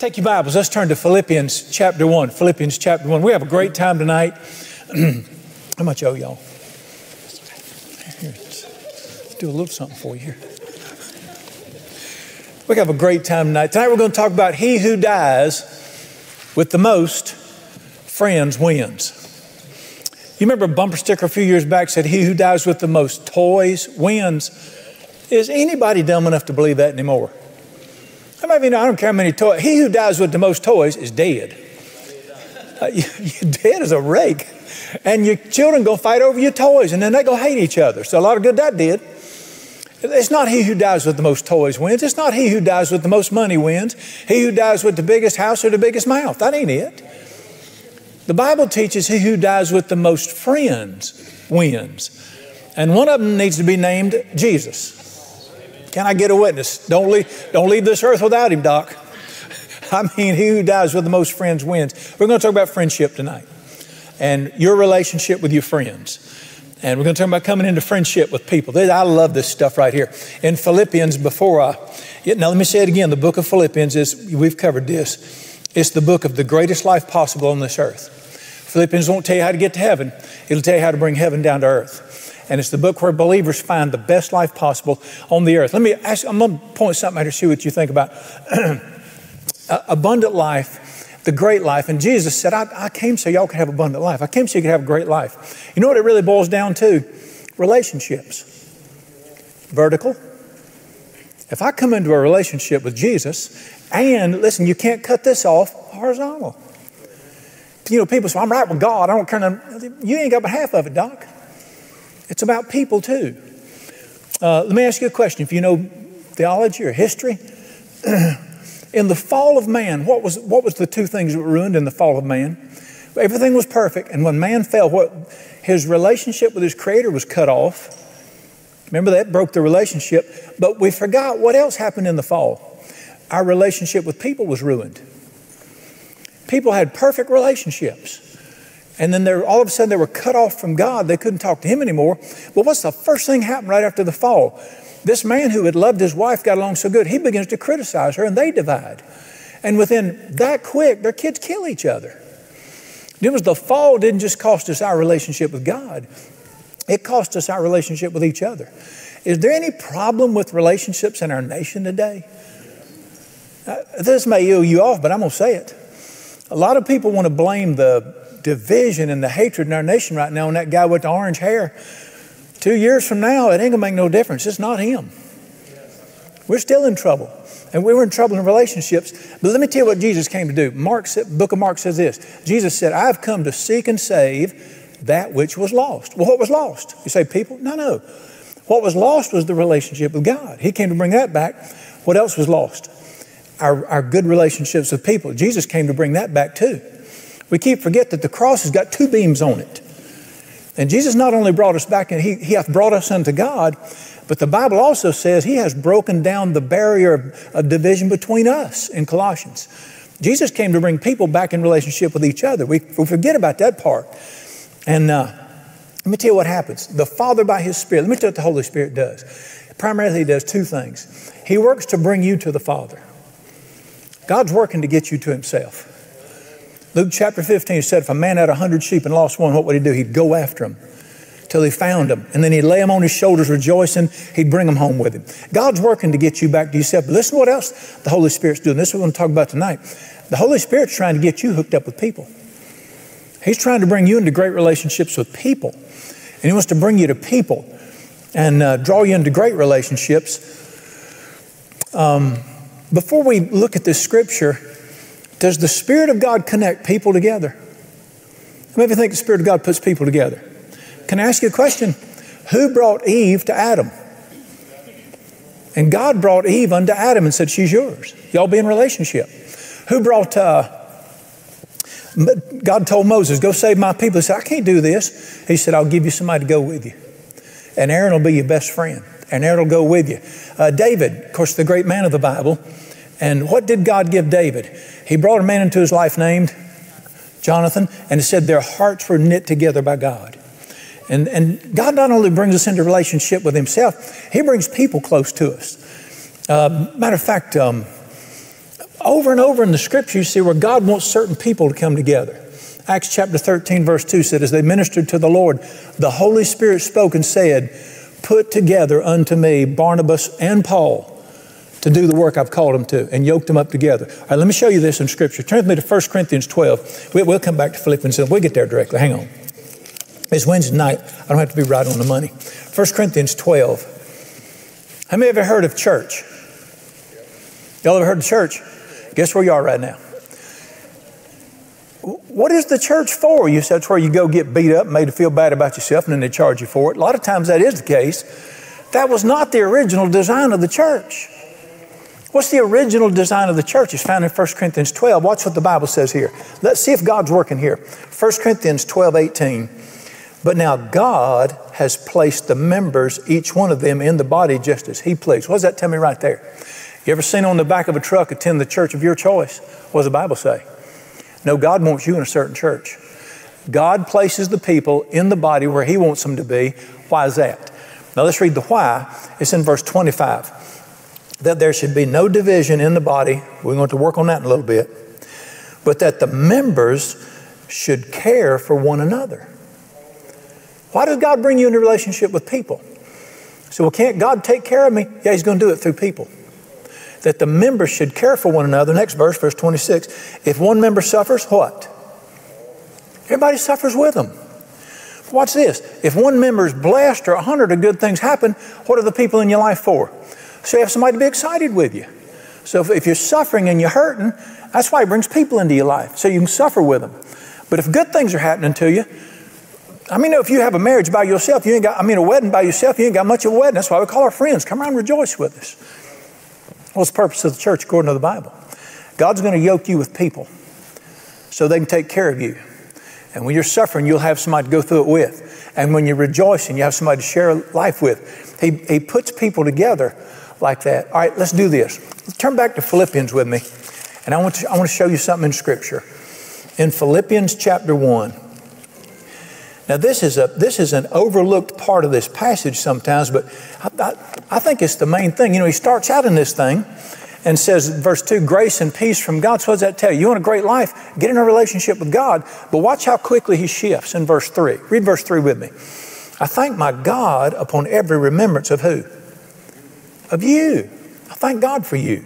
Take your Bibles. Let's turn to Philippians chapter 1. Philippians chapter 1. We have a great time tonight. How much owe y'all? Here, let's do a little something for you here. We have a great time tonight. Tonight we're going to talk about he who dies with the most friends wins. You remember a bumper sticker a few years back said, He who dies with the most toys wins. Is anybody dumb enough to believe that anymore? Many of you know, I don't care how many toys, he who dies with the most toys is dead. Uh, you, you're dead as a rake. And your children go fight over your toys and then they go hate each other. So a lot of good that did. It's not he who dies with the most toys wins. It's not he who dies with the most money wins. He who dies with the biggest house or the biggest mouth. That ain't it. The Bible teaches he who dies with the most friends wins. And one of them needs to be named Jesus. Can I get a witness? Don't leave, don't leave this earth without him, Doc. I mean, he who dies with the most friends wins. We're going to talk about friendship tonight and your relationship with your friends. And we're going to talk about coming into friendship with people. I love this stuff right here. In Philippians, before I, now let me say it again the book of Philippians is, we've covered this, it's the book of the greatest life possible on this earth. Philippians won't tell you how to get to heaven, it'll tell you how to bring heaven down to earth. And it's the book where believers find the best life possible on the earth. Let me ask, I'm going to point something out to see what you think about abundant life, the great life. And Jesus said, I, I came so y'all could have abundant life. I came so you could have a great life. You know what it really boils down to? Relationships. Vertical. If I come into a relationship with Jesus, and listen, you can't cut this off horizontal. You know, people say, I'm right with God. I don't care. You ain't got but half of it, Doc. It's about people too. Uh, let me ask you a question. If you know theology or history, in the fall of man, what was, what was the two things that were ruined in the fall of man? Everything was perfect, and when man fell, what his relationship with his creator was cut off. Remember that broke the relationship, but we forgot what else happened in the fall. Our relationship with people was ruined. People had perfect relationships. And then all of a sudden they were cut off from God. They couldn't talk to Him anymore. But what's the first thing happened right after the fall? This man who had loved his wife got along so good, he begins to criticize her and they divide. And within that quick, their kids kill each other. It was the fall didn't just cost us our relationship with God, it cost us our relationship with each other. Is there any problem with relationships in our nation today? Uh, this may ill you off, but I'm going to say it. A lot of people want to blame the division and the hatred in our nation right now on that guy with the orange hair. Two years from now, it ain't gonna make no difference. It's not him. We're still in trouble. And we were in trouble in relationships. But let me tell you what Jesus came to do. Mark, book of Mark says this. Jesus said, I've come to seek and save that which was lost. Well, what was lost? You say people? No, no. What was lost was the relationship with God. He came to bring that back. What else was lost? Our, our good relationships with people. Jesus came to bring that back too. We keep forget that the cross has got two beams on it. And Jesus not only brought us back, and he, he hath brought us unto God, but the Bible also says He has broken down the barrier of, of division between us in Colossians. Jesus came to bring people back in relationship with each other. We, we forget about that part. And uh, let me tell you what happens. The Father, by His Spirit, let me tell you what the Holy Spirit does. Primarily, He does two things. He works to bring you to the Father. God's working to get you to Himself. Luke chapter 15 said, if a man had a hundred sheep and lost one, what would he do? He'd go after them till he found them. And then he'd lay them on his shoulders rejoicing. He'd bring them home with him. God's working to get you back to yourself. But listen to what else the Holy Spirit's doing. This is what we're going to talk about tonight. The Holy Spirit's trying to get you hooked up with people. He's trying to bring you into great relationships with people. And he wants to bring you to people and uh, draw you into great relationships. Um, before we look at this scripture, does the Spirit of God connect people together? Of you think the Spirit of God puts people together? Can I ask you a question? Who brought Eve to Adam? And God brought Eve unto Adam and said, She's yours. Y'all be in relationship. Who brought, uh, God told Moses, Go save my people. He said, I can't do this. He said, I'll give you somebody to go with you. And Aaron will be your best friend. And Aaron will go with you. Uh, David, of course, the great man of the Bible. And what did God give David? He brought a man into his life named Jonathan, and it said their hearts were knit together by God. And, and God not only brings us into relationship with Himself, He brings people close to us. Uh, matter of fact, um, Over and over in the scripture, you see where God wants certain people to come together. Acts chapter 13, verse 2 said, As they ministered to the Lord, the Holy Spirit spoke and said, Put together unto me Barnabas and Paul to do the work I've called them to and yoked them up together. All right, let me show you this in Scripture. Turn with me to 1 Corinthians 12. We, will come back to Philippians. And we'll get there directly. Hang on. It's Wednesday night. I don't have to be right on the money. 1 Corinthians 12. How many you heard of church? Y'all ever heard of church? Guess where you are right now? What is the church for? You said it's where you go get beat up, made to feel bad about yourself, and then they charge you for it. A lot of times that is the case. That was not the original design of the church. What's the original design of the church? It's found in 1 Corinthians 12. Watch what the Bible says here. Let's see if God's working here. 1 Corinthians 12, 18. But now God has placed the members, each one of them, in the body just as He pleased. What does that tell me right there? You ever seen on the back of a truck, attend the church of your choice? What does the Bible say? No, God wants you in a certain church. God places the people in the body where He wants them to be. Why is that? Now let's read the why. It's in verse 25. That there should be no division in the body. We're going to work on that in a little bit. But that the members should care for one another. Why does God bring you into relationship with people? So, well, can't God take care of me? Yeah, He's going to do it through people. That the members should care for one another. Next verse, verse 26. If one member suffers, what? Everybody suffers with them. Watch this. If one member is blessed or a hundred of good things happen, what are the people in your life for? So you have somebody to be excited with you. So if, if you're suffering and you're hurting, that's why He brings people into your life, so you can suffer with them. But if good things are happening to you, I mean, if you have a marriage by yourself, you ain't got, I mean, a wedding by yourself, you ain't got much of a wedding. That's why we call our friends. Come around rejoice with us. What's the purpose of the church according to the Bible? God's going to yoke you with people so they can take care of you. And when you're suffering, you'll have somebody to go through it with. And when you're rejoicing, you have somebody to share life with. He, he puts people together like that. All right, let's do this. Turn back to Philippians with me. And I want to, I want to show you something in Scripture. In Philippians chapter 1, now, this is, a, this is an overlooked part of this passage sometimes, but I, I, I think it's the main thing. You know, he starts out in this thing and says, verse 2, grace and peace from God. So, what does that tell you? You want a great life? Get in a relationship with God. But watch how quickly he shifts in verse 3. Read verse 3 with me. I thank my God upon every remembrance of who? Of you. I thank God for you.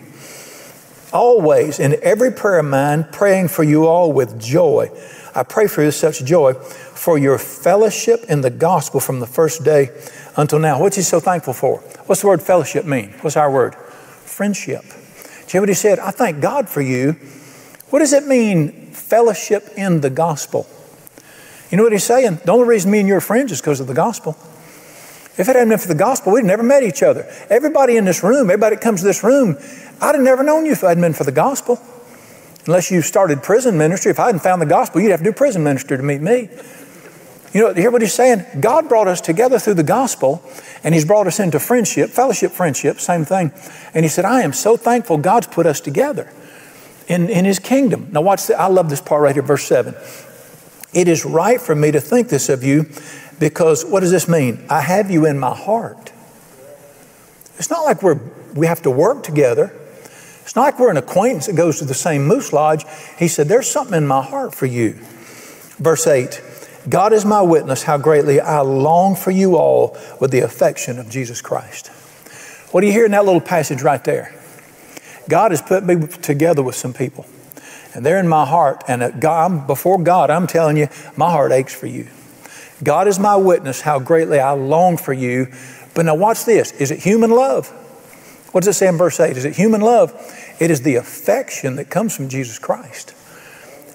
Always, in every prayer of mine, praying for you all with joy. I pray for you with such joy for your fellowship in the gospel from the first day until now. What's he so thankful for? What's the word fellowship mean? What's our word? Friendship. Do you hear what he said? I thank God for you. What does it mean, fellowship in the gospel? You know what he's saying? The only reason me and you are friends is because of the gospel. If it hadn't been for the gospel, we'd never met each other. Everybody in this room, everybody that comes to this room, I'd have never known you if it hadn't been for the gospel. Unless you started prison ministry. If I hadn't found the gospel, you'd have to do prison ministry to meet me. You know, hear what he's saying? God brought us together through the gospel, and he's brought us into friendship, fellowship, friendship, same thing. And he said, I am so thankful God's put us together in, in his kingdom. Now, watch the, I love this part right here, verse 7. It is right for me to think this of you because what does this mean? I have you in my heart. It's not like we're, we have to work together. It's not like we're an acquaintance that goes to the same moose lodge. He said, There's something in my heart for you. Verse 8 God is my witness how greatly I long for you all with the affection of Jesus Christ. What do you hear in that little passage right there? God has put me together with some people, and they're in my heart. And uh, God, before God, I'm telling you, my heart aches for you. God is my witness how greatly I long for you. But now, watch this. Is it human love? What does it say in verse 8? Is it human love? It is the affection that comes from Jesus Christ.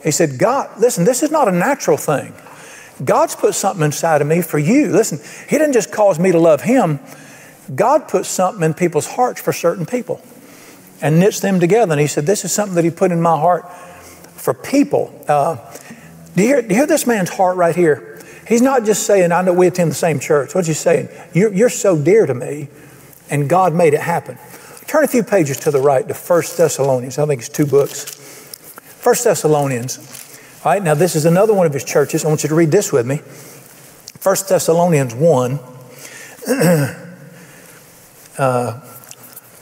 He said, God, listen, this is not a natural thing. God's put something inside of me for you. Listen, He didn't just cause me to love Him, God put something in people's hearts for certain people and knits them together. And He said, This is something that He put in my heart for people. Uh, do, you hear, do you hear this man's heart right here? He's not just saying, I know we attend the same church. What's he saying? You're, you're so dear to me, and God made it happen. Turn a few pages to the right to 1 Thessalonians. I think it's two books. 1 Thessalonians all right, now this is another one of his churches. I want you to read this with me. 1 Thessalonians 1. uh,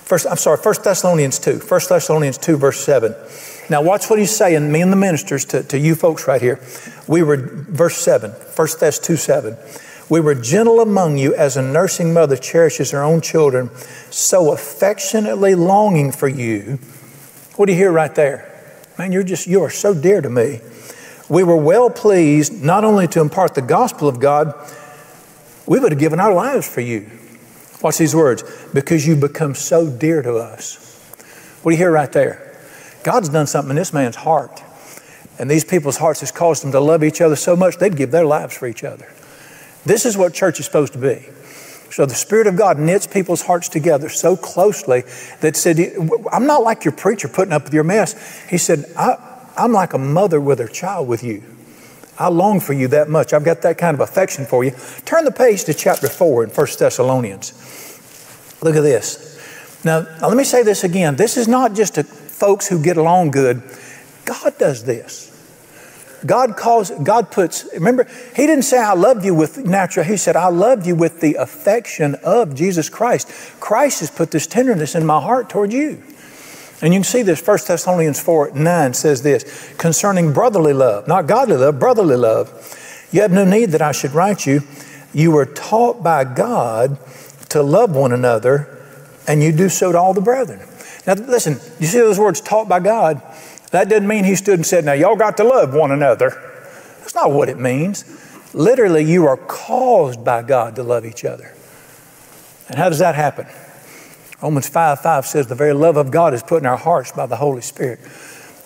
First, I'm sorry, 1 Thessalonians 2. 1 Thessalonians 2, verse 7. Now, watch what he's saying, me and the ministers, to, to you folks right here. We were, verse 7, 1 Thess 2 7. We were gentle among you as a nursing mother cherishes her own children, so affectionately longing for you. What do you hear right there? Man, you're just, you are so dear to me. We were well pleased not only to impart the gospel of God, we would have given our lives for you. Watch these words because you become so dear to us. What do you hear right there? God's done something in this man's heart. And these people's hearts has caused them to love each other so much they'd give their lives for each other. This is what church is supposed to be. So the Spirit of God knits people's hearts together so closely that said, I'm not like your preacher putting up with your mess. He said, I'm like a mother with her child with you. I long for you that much. I've got that kind of affection for you. Turn the page to chapter 4 in 1 Thessalonians. Look at this. Now let me say this again. This is not just a folks who get along good. God does this. God calls, God puts, remember, He didn't say, I love you with natural, He said, I love you with the affection of Jesus Christ. Christ has put this tenderness in my heart toward you. And you can see this, 1 Thessalonians 4 9 says this concerning brotherly love, not godly love, brotherly love. You have no need that I should write you. You were taught by God to love one another, and you do so to all the brethren. Now, listen, you see those words taught by God? That doesn't mean he stood and said, Now, y'all got to love one another. That's not what it means. Literally, you are caused by God to love each other. And how does that happen? Romans 5 5 says, The very love of God is put in our hearts by the Holy Spirit.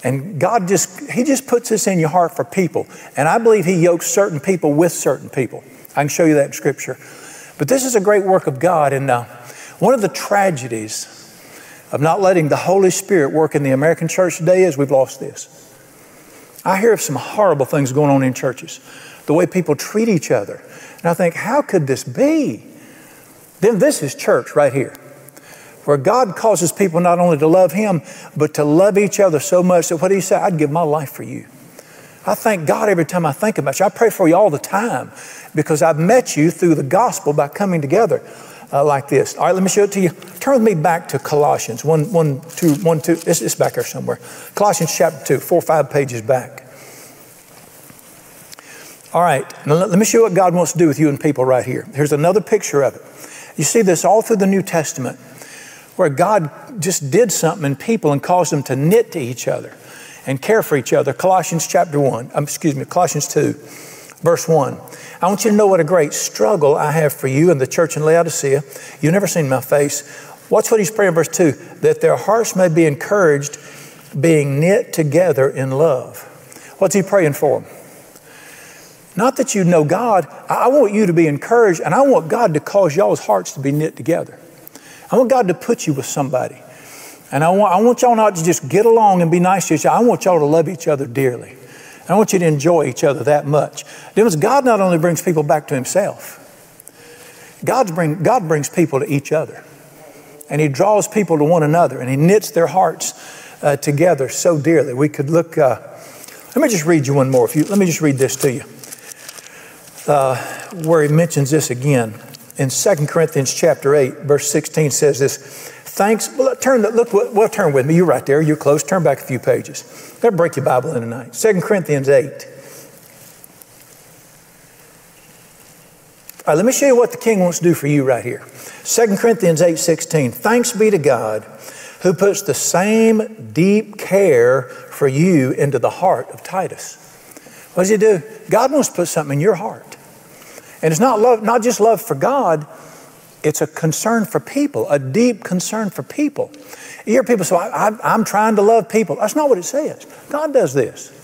And God just, He just puts this in your heart for people. And I believe He yokes certain people with certain people. I can show you that in Scripture. But this is a great work of God. And uh, one of the tragedies of not letting the Holy Spirit work in the American church today is we've lost this. I hear of some horrible things going on in churches, the way people treat each other. And I think, how could this be? Then this is church right here, where God causes people not only to love Him, but to love each other so much that what He said, I'd give my life for you. I thank God every time I think about you. I pray for you all the time because I've met you through the gospel by coming together uh, like this. All right, let me show it to you. Turn with me back to Colossians 1, 1, 2, 1, 2. It's, it's back here somewhere. Colossians chapter 2, four or five pages back. All right, now let, let me show you what God wants to do with you and people right here. Here's another picture of it. You see this all through the New Testament where God just did something in people and caused them to knit to each other and care for each other. Colossians chapter 1, um, excuse me, Colossians 2, verse 1. I want you to know what a great struggle I have for you and the church in Laodicea. You've never seen my face. Watch what he's praying, verse 2 that their hearts may be encouraged, being knit together in love. What's he praying for? Not that you know God, I want you to be encouraged, and I want God to cause y'all's hearts to be knit together. I want God to put you with somebody. And I want, I want y'all not to just get along and be nice to each other. I want y'all to love each other dearly. I want you to enjoy each other that much. Because God not only brings people back to Himself, God's bring, God brings people to each other. And He draws people to one another and He knits their hearts uh, together so dearly. We could look, uh, let me just read you one more. If you, let me just read this to you. Uh, where He mentions this again. In 2 Corinthians chapter 8, verse 16 says this Thanks. Well, turn. That. Look. Well, turn with me. You're right there. You're close. Turn back a few pages. Better break your Bible in tonight. Second Corinthians eight. All right, let me show you what the King wants to do for you right here. Second Corinthians eight sixteen. Thanks be to God, who puts the same deep care for you into the heart of Titus. What does He do? God wants to put something in your heart, and it's not love, not just love for God it's a concern for people, a deep concern for people. You hear people say, I, am trying to love people. That's not what it says. God does this.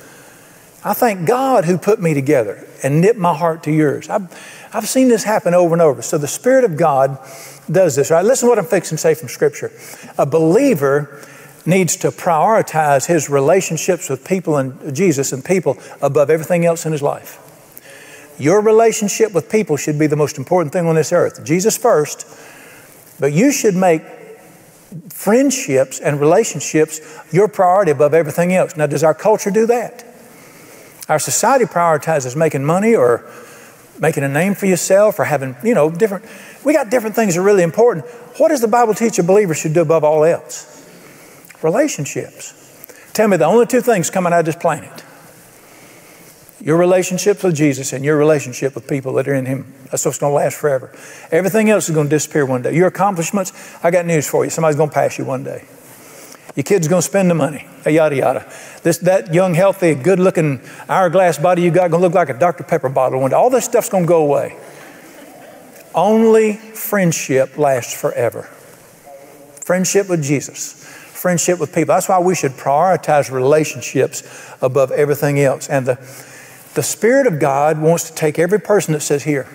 I thank God who put me together and knit my heart to yours. I've, I've seen this happen over and over. So the Spirit of God does this. Right? Listen to what I'm fixing to say from Scripture. A believer needs to prioritize his relationships with people and Jesus and people above everything else in his life. Your relationship with people should be the most important thing on this earth. Jesus first, but you should make friendships and relationships your priority above everything else. Now, does our culture do that? Our society prioritizes making money or making a name for yourself or having, you know, different. We got different things that are really important. What does the Bible teach a believer should do above all else? Relationships. Tell me the only two things coming out of this planet your relationships with Jesus and your relationship with people that are in Him. That's what's going to last forever. Everything else is going to disappear one day. Your accomplishments, I got news for you. Somebody's going to pass you one day. Your kid's going to spend the money, uh, yada, yada. This, that young, healthy, good looking hourglass body you got going to look like a Dr. Pepper bottle one day. All this stuff's going to go away. Only friendship lasts forever. Friendship with Jesus, friendship with people. That's why we should prioritize relationships above everything else. And the, the Spirit of God wants to take every person that says here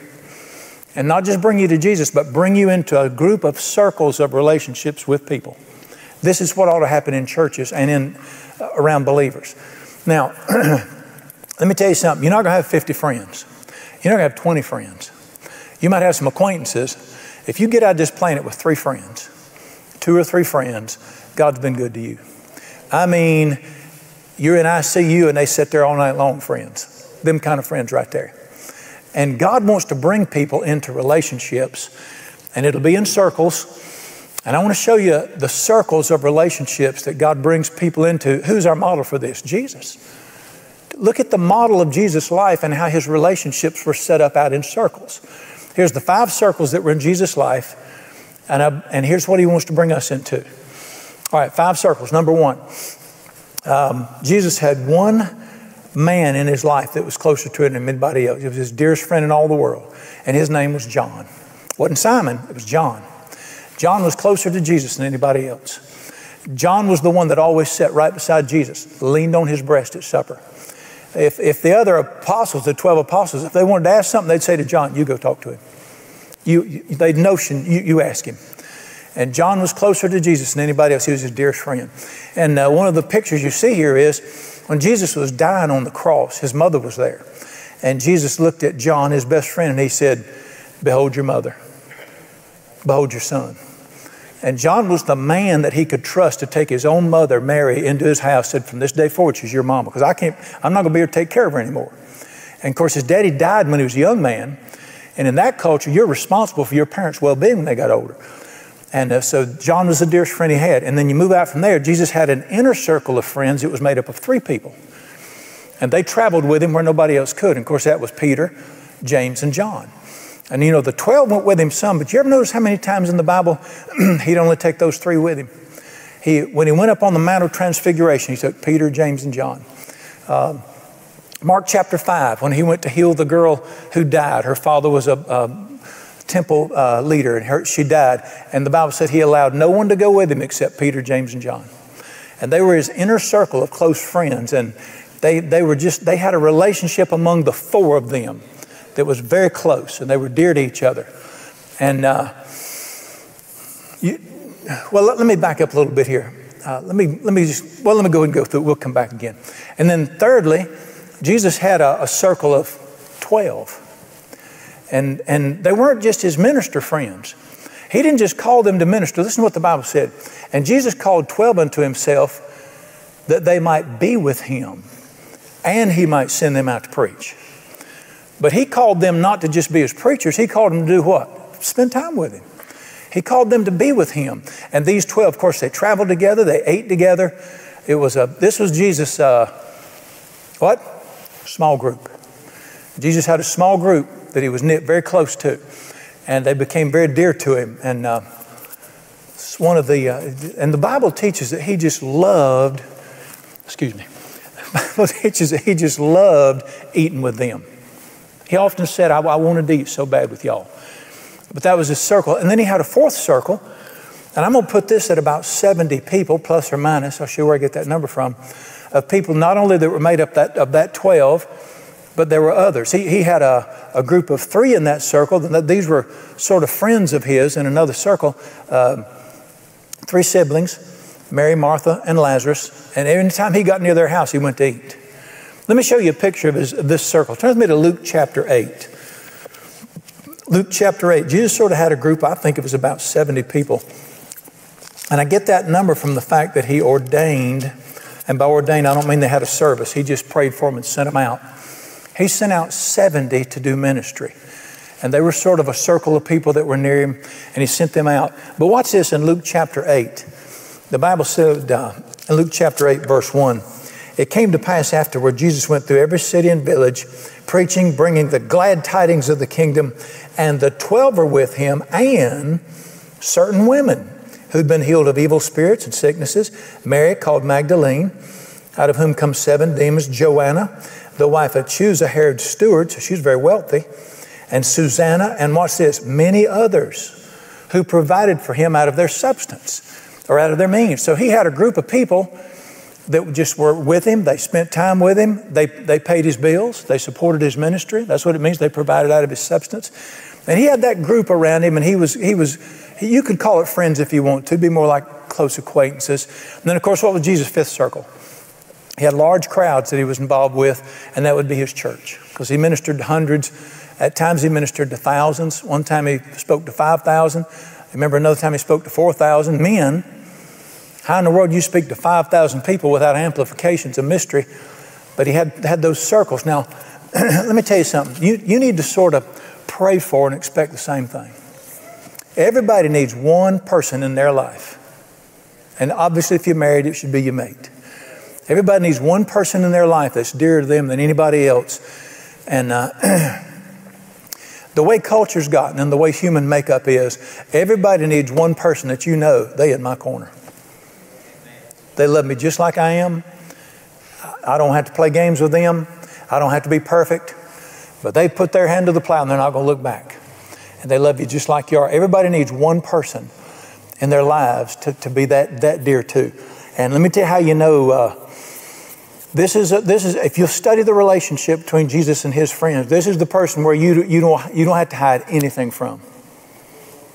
and not just bring you to Jesus, but bring you into a group of circles of relationships with people. This is what ought to happen in churches and in uh, around believers. Now, let me tell you something. You're not going to have 50 friends. You're not going to have 20 friends. You might have some acquaintances. If you get out of this planet with three friends, two or three friends, God's been good to you. I mean, you're in ICU and they sit there all night long, friends. Them kind of friends right there. And God wants to bring people into relationships, and it'll be in circles and I want to show you the circles of relationships that God brings people into. Who's our model for this? Jesus. Look at the model of Jesus' life and how his relationships were set up out in circles. Here's the five circles that were in Jesus' life, and, I, and here's what he wants to bring us into. All right, five circles. Number one, um, Jesus had one man in his life that was closer to it than anybody else. It was his dearest friend in all the world, and his name was John. It wasn't Simon, it was John. John was closer to Jesus than anybody else. John was the one that always sat right beside Jesus, leaned on his breast at supper. If, if the other apostles, the 12 apostles, if they wanted to ask something, they'd say to John, You go talk to him. You, you, they'd notion, you, you ask him. And John was closer to Jesus than anybody else. He was his dearest friend. And uh, one of the pictures you see here is when Jesus was dying on the cross, his mother was there. And Jesus looked at John, his best friend, and he said, Behold your mother. Behold your son. And John was the man that he could trust to take his own mother, Mary, into his house, said, From this day forward, she's your mama, because I can't, I'm not going to be able to take care of her anymore. And of course, his daddy died when he was a young man. And in that culture, you're responsible for your parents' well being when they got older. And uh, so John was the dearest friend he had. And then you move out from there, Jesus had an inner circle of friends. It was made up of three people. And they traveled with him where nobody else could. And of course, that was Peter, James, and John. And you know, the 12 went with him some, but you ever notice how many times in the Bible he'd only take those three with him? He, when he went up on the Mount of Transfiguration, he took Peter, James, and John. Uh, Mark chapter 5, when he went to heal the girl who died, her father was a, a temple uh, leader and her, she died. And the Bible said he allowed no one to go with him except Peter, James, and John. And they were his inner circle of close friends. And they, they were just, they had a relationship among the four of them that was very close and they were dear to each other. And uh, you, well, let, let, me back up a little bit here. Uh, let me let me just well let me go and go through. We'll come back again. And then thirdly, Jesus had a, a circle of twelve, and and they weren't just his minister friends. He didn't just call them to minister. Listen to what the Bible said. And Jesus called twelve unto himself that they might be with him, and he might send them out to preach. But he called them not to just be his preachers, he called them to do what? Spend time with him. He called them to be with him. And these 12, of course, they traveled together, they ate together. It was a, this was Jesus' uh, what? Small group. Jesus had a small group that he was knit very close to, and they became very dear to him. And uh, one of the, uh, and the Bible teaches that he just loved, excuse me, Bible teaches that he just loved eating with them. He often said, I, I wanted to eat so bad with y'all. But that was his circle. And then he had a fourth circle, and I'm going to put this at about 70 people, plus or minus. I'll show you where I get that number from. Of people not only that were made up that, of that 12, but there were others. He, he had a, a group of three in that circle. These were sort of friends of his in another circle. Uh, three siblings, Mary, Martha, and Lazarus. And every time he got near their house, he went to eat. Let me show you a picture of, his, of this circle. Turn with me to Luke chapter 8. Luke chapter 8. Jesus sort of had a group, I think it was about 70 people. And I get that number from the fact that he ordained, and by ordained, I don't mean they had a service. He just prayed for them and sent them out. He sent out 70 to do ministry. And they were sort of a circle of people that were near him, and he sent them out. But watch this in Luke chapter 8. The Bible said uh, in Luke chapter 8, verse 1 It came to pass afterward, Jesus went through every city and village, preaching, bringing the glad tidings of the kingdom, and the twelve were with him, and certain women who'd been healed of evil spirits and sicknesses Mary, called Magdalene, out of whom come seven demons, Joanna, the wife of Chuza, Herod's steward, so she's very wealthy and Susanna, and watch this, many others who provided for him out of their substance or out of their means. So he had a group of people that just were with him. They spent time with him. They, they paid his bills. They supported his ministry. That's what it means. They provided out of his substance. And he had that group around him, and he was, he was you could call it friends if you want to, be more like close acquaintances. And then, of course, what was Jesus' fifth circle? He had large crowds that he was involved with, and that would be his church because he ministered to hundreds at times he ministered to thousands. One time he spoke to 5,000. I remember another time he spoke to 4,000 men. How in the world do you speak to 5,000 people without amplification? It's a mystery. But he had, had those circles. Now, let me tell you something. You, you need to sort of pray for and expect the same thing. Everybody needs one person in their life. And obviously, if you're married, it should be your mate. Everybody needs one person in their life that's dearer to them than anybody else. And uh, The way culture's gotten and the way human makeup is, everybody needs one person that you know, they in my corner. They love me just like I am. I don't have to play games with them. I don't have to be perfect. But they put their hand to the plow and they're not going to look back. And they love you just like you are. Everybody needs one person in their lives to, to be that, that dear to. And let me tell you how you know uh, this is, a, this is, if you study the relationship between Jesus and his friends, this is the person where you, you, don't, you don't have to hide anything from.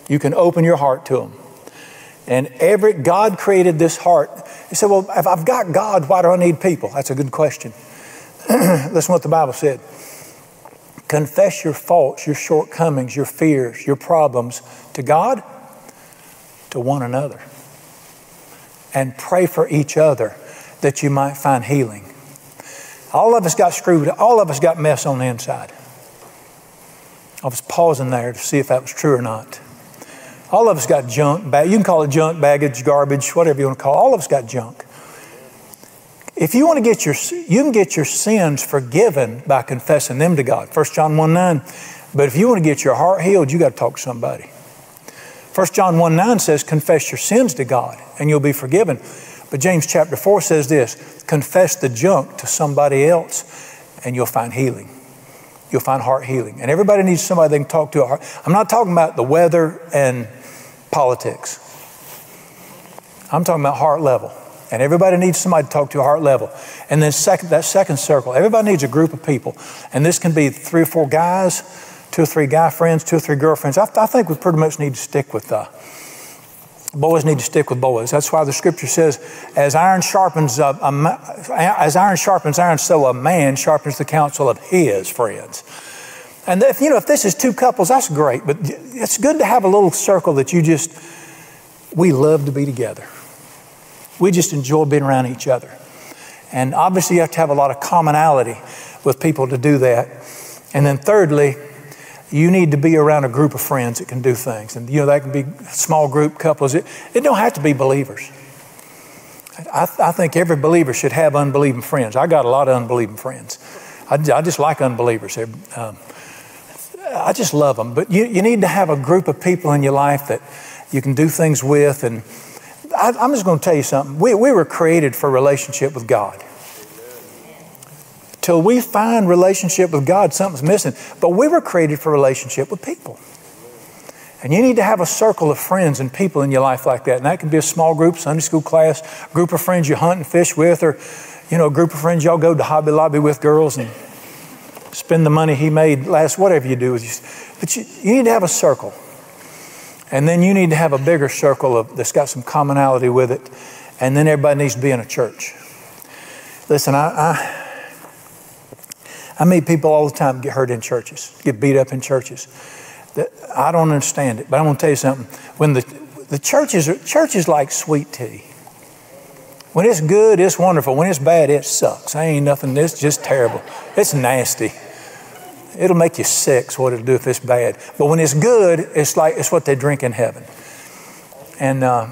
You can open your heart to him. And every, God created this heart. You say, well, if I've got God, why do I need people? That's a good question. Listen what the Bible said. Confess your faults, your shortcomings, your fears, your problems to God, to one another. And pray for each other that you might find healing. All of us got screwed, all of us got mess on the inside. I was pausing there to see if that was true or not. All of us got junk, bag, you can call it junk, baggage, garbage, whatever you want to call it. All of us got junk. If you want to get your, you can get your sins forgiven by confessing them to God. 1 John 1 9. But if you want to get your heart healed, you got to talk to somebody. 1 John 1 9 says, confess your sins to God and you'll be forgiven. But James chapter 4 says this confess the junk to somebody else and you'll find healing. You'll find heart healing. And everybody needs somebody they can talk to. I'm not talking about the weather and politics. I'm talking about heart level. And everybody needs somebody to talk to heart level. And then second, that second circle, everybody needs a group of people. And this can be three or four guys, two or three guy friends, two or three girlfriends. I, I think we pretty much need to stick with uh, Boys need to stick with boys. That's why the scripture says, as iron sharpens, a, a, as iron sharpens iron, so a man sharpens the counsel of his friends. And if, you know, if this is two couples, that's great, but it's good to have a little circle that you just, we love to be together. We just enjoy being around each other. And obviously, you have to have a lot of commonality with people to do that. And then, thirdly, you need to be around a group of friends that can do things. And, you know, that can be small group couples. It, it don't have to be believers. I, I think every believer should have unbelieving friends. I got a lot of unbelieving friends. I, I just like unbelievers. Um, I just love them. But you, you need to have a group of people in your life that you can do things with. And I, I'm just going to tell you something. We, we were created for relationship with God till we find relationship with God, something's missing. But we were created for relationship with people. And you need to have a circle of friends and people in your life like that. And that can be a small group, Sunday school class, group of friends you hunt and fish with, or, you know, a group of friends y'all go to Hobby Lobby with girls and spend the money he made last, whatever you do. But you, you need to have a circle. And then you need to have a bigger circle of, that's got some commonality with it. And then everybody needs to be in a church. Listen, I, I I meet people all the time get hurt in churches, get beat up in churches. I don't understand it, but I'm going to tell you something. When the, the churches are, like sweet tea. When it's good, it's wonderful. When it's bad, it sucks. I ain't nothing. It's just terrible. It's nasty. It'll make you sick, what it'll do if it's bad. But when it's good, it's like it's what they drink in heaven. And uh,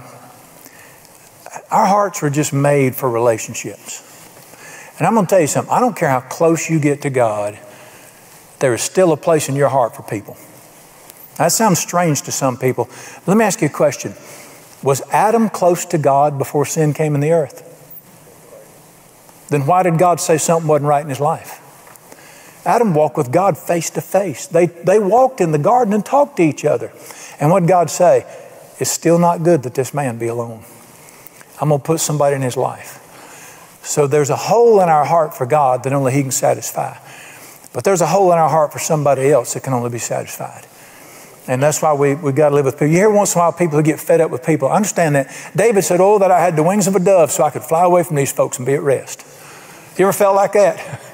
our hearts were just made for relationships. And I'm going to tell you something. I don't care how close you get to God, there is still a place in your heart for people. That sounds strange to some people. Let me ask you a question Was Adam close to God before sin came in the earth? Then why did God say something wasn't right in his life? Adam walked with God face to face. They, they walked in the garden and talked to each other. And what God say? It's still not good that this man be alone. I'm going to put somebody in his life. So there's a hole in our heart for God that only He can satisfy. But there's a hole in our heart for somebody else that can only be satisfied. And that's why we, we got to live with people. You hear once in a while people who get fed up with people. Understand that. David said, Oh, that I had the wings of a dove so I could fly away from these folks and be at rest. You ever felt like that?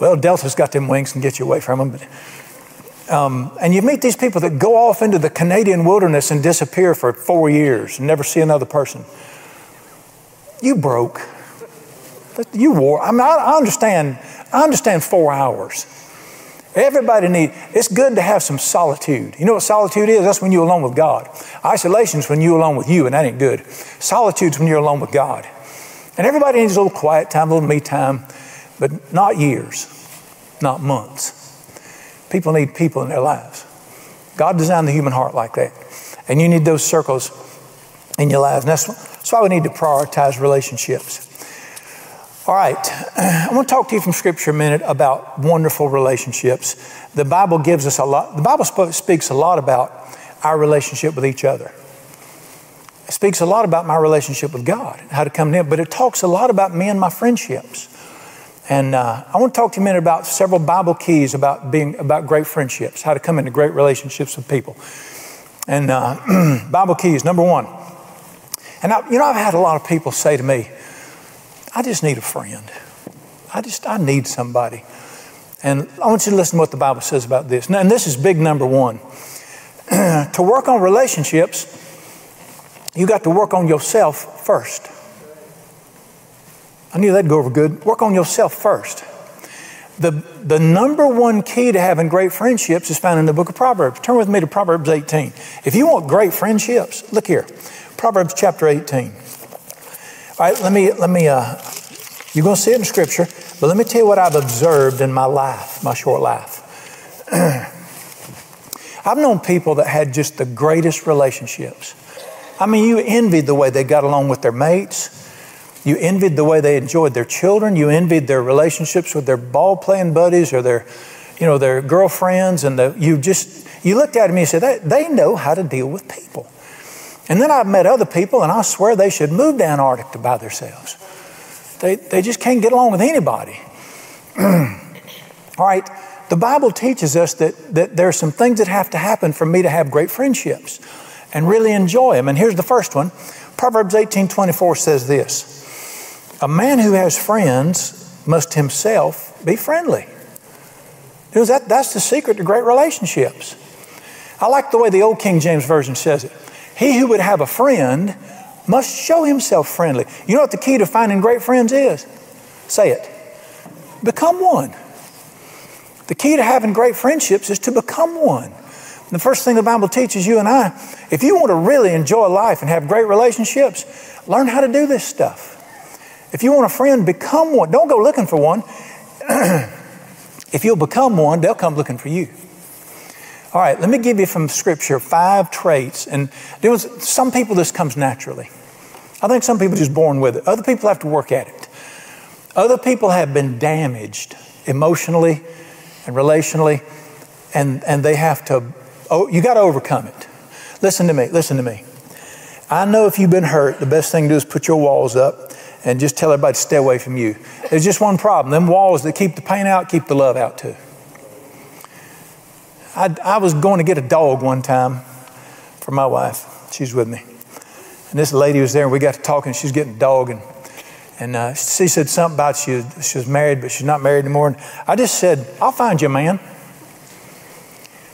Well, Delta's got them wings and get you away from them. But, um, and you meet these people that go off into the Canadian wilderness and disappear for four years and never see another person. You broke. You wore. I mean, I understand. I understand four hours. Everybody need. It's good to have some solitude. You know what solitude is? That's when you're alone with God. Isolation is when you're alone with you, and that ain't good. Solitude's when you're alone with God. And everybody needs a little quiet time, a little me time but not years, not months. People need people in their lives. God designed the human heart like that. And you need those circles in your lives. And that's, that's why we need to prioritize relationships. All right, I want to talk to you from Scripture a minute about wonderful relationships. The Bible gives us a lot, the Bible speaks a lot about our relationship with each other. It speaks a lot about my relationship with God, how to come Him, but it talks a lot about me and my friendships. And uh, I want to talk to you a minute about several Bible keys about being about great friendships, how to come into great relationships with people. And uh, Bible keys, number one. And I, you know, I've had a lot of people say to me, "I just need a friend. I just I need somebody." And I want you to listen to what the Bible says about this. And this is big number one. to work on relationships, you got to work on yourself first. I knew that'd go over good. Work on yourself first. The, the number one key to having great friendships is found in the book of Proverbs. Turn with me to Proverbs 18. If you want great friendships, look here. Proverbs chapter 18. All right, let me, let me, uh, you're going to see it in scripture, but let me tell you what I've observed in my life, my short life. I've known people that had just the greatest relationships. I mean, you envied the way they got along with their mates. You envied the way they enjoyed their children. You envied their relationships with their ball playing buddies or their, you know, their girlfriends. And the, you just, you looked at them and said, they, they know how to deal with people. And then I've met other people and I swear they should move to Antarctica by themselves. They, they just can't get along with anybody. All right, the Bible teaches us that, that there are some things that have to happen for me to have great friendships and really enjoy them. And here's the first one Proverbs 18 24 says this a man who has friends must himself be friendly. You know, that, that's the secret to great relationships. I like the way the old King James Version says it. He who would have a friend must show himself friendly. You know what the key to finding great friends is? Say it. Become one. The key to having great friendships is to become one. The first thing the Bible teaches you and I, if you want to really enjoy life and have great relationships, learn how to do this stuff. If you want a friend, become one. Don't go looking for one. if you'll become one, they'll come looking for you. All right, let me give you from Scripture five traits. And some people, this comes naturally. I think some people just born with it. Other people have to work at it. Other people have been damaged emotionally and relationally, and, and they have to, oh, you got to overcome it. Listen to me, listen to me. I know if you've been hurt, the best thing to do is put your walls up and just tell everybody to stay away from you. There's just one problem. Them walls that keep the pain out, keep the love out too. I, I was going to get a dog one time for my wife. She's with me. And this lady was there, and we got to talking. She was getting a dog, and, and uh, she said something about she, she was married, but she's not married anymore. And I just said, I'll find you man.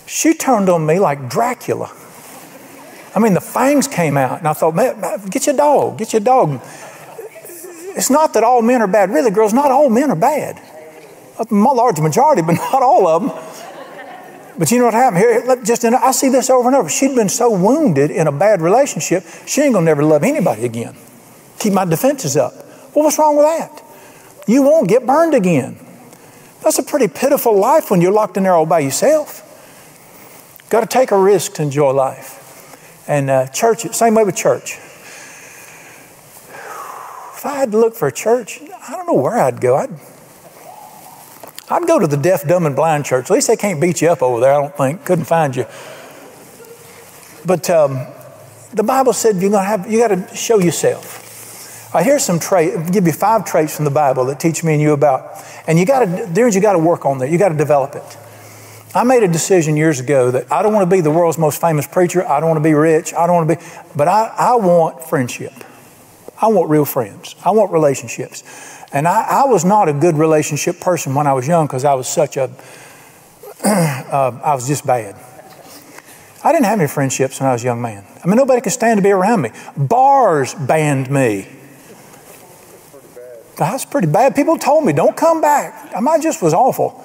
She turned on me like Dracula. I mean, the fangs came out, and I thought, man, get your dog, get your dog. It's not that all men are bad. Really, girls, not all men are bad. A large majority, but not all of them. But you know what happened here? Just in, I see this over and over. She'd been so wounded in a bad relationship, she ain't gonna never love anybody again. Keep my defenses up. Well, what's wrong with that? You won't get burned again. That's a pretty pitiful life when you're locked in there all by yourself. Got to take a risk to enjoy life. And uh, church, same way with church. If I had to look for a church, I don't know where I'd go. I'd, I'd go to the deaf, dumb, and blind church. At least they can't beat you up over there, I don't think. Couldn't find you. But um, the Bible said you're gonna have, you got to show yourself. I hear some traits, give you five traits from the Bible that teach me and you about. And you got to, there's you got to work on that. You got to develop it. I made a decision years ago that I don't want to be the world's most famous preacher. I don't want to be rich. I don't want to be, but I, I want friendship. I want real friends. I want relationships. And I, I was not a good relationship person when I was young because I was such a, uh, I was just bad. I didn't have any friendships when I was a young man. I mean, nobody could stand to be around me. Bars banned me. That's pretty bad. People told me, don't come back. I, I just was awful.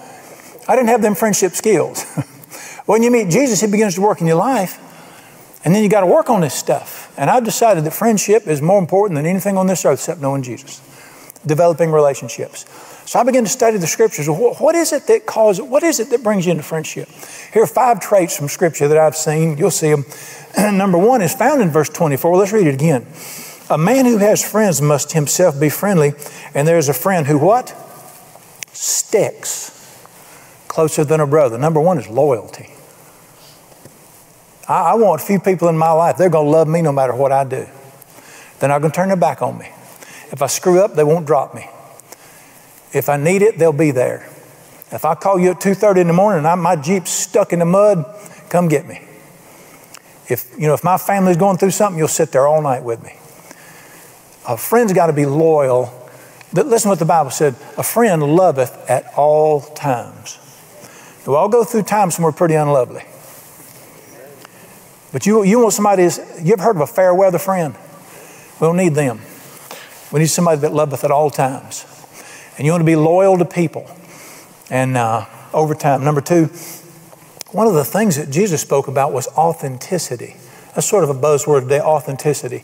I didn't have them friendship skills. when you meet Jesus, He begins to work in your life, and then you got to work on this stuff. And I've decided that friendship is more important than anything on this earth except knowing Jesus, developing relationships. So I began to study the scriptures. What is it that causes, what is it that brings you into friendship? Here are five traits from scripture that I've seen. You'll see them. Number one is found in verse 24. Let's read it again. A man who has friends must himself be friendly, and there's a friend who what? Sticks closer than a brother. Number one is loyalty. I, I want a few people in my life, they're going to love me no matter what I do. They're not going to turn their back on me. If I screw up, they won't drop me. If I need it, they'll be there. If I call you at 2.30 in the morning and I, my Jeep's stuck in the mud, come get me. If, you know, if my family's going through something, you'll sit there all night with me. A friend's got to be loyal. Listen what the Bible said. A friend loveth at all times. We all go through times when we're pretty unlovely. But you, you want somebody, you ever heard of a fair weather friend? We don't need them. We need somebody that loveth at all times. And you want to be loyal to people. And uh, over time. Number two, one of the things that Jesus spoke about was authenticity. That's sort of a buzzword today, authenticity.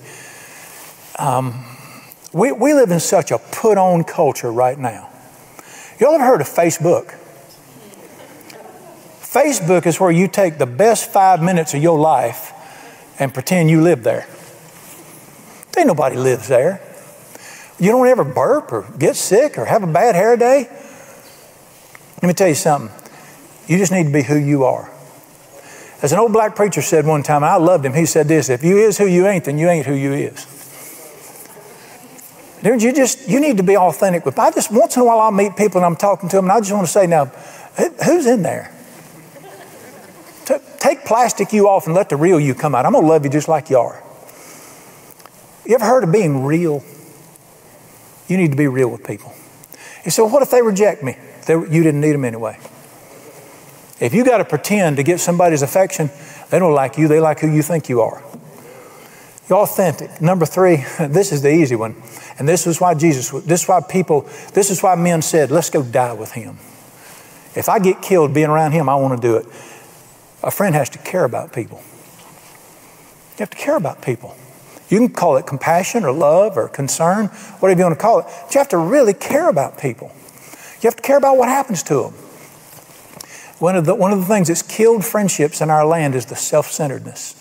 Um, we, we live in such a put on culture right now. Y'all ever heard of Facebook? Facebook is where you take the best five minutes of your life and pretend you live there. Ain't nobody lives there. You don't ever burp or get sick or have a bad hair day. Let me tell you something. You just need to be who you are. As an old black preacher said one time, I loved him. He said this: "If you is who you ain't, then you ain't who you is." Dude, you just you need to be authentic with. I just once in a while I'll meet people and I'm talking to them and I just want to say, now, who's in there? Take plastic you off and let the real you come out. I'm to love you just like you are. You ever heard of being real? You need to be real with people. You say, well, what if they reject me? They, you didn't need them anyway. If you got to pretend to get somebody's affection, they don't like you, they like who you think you are. You're authentic. Number three, this is the easy one. And this is why Jesus, this is why people, this is why men said, let's go die with him. If I get killed being around him, I want to do it. A friend has to care about people. You have to care about people. You can call it compassion or love or concern, whatever you want to call it. But you have to really care about people. You have to care about what happens to them. One of the, one of the things that's killed friendships in our land is the self centeredness,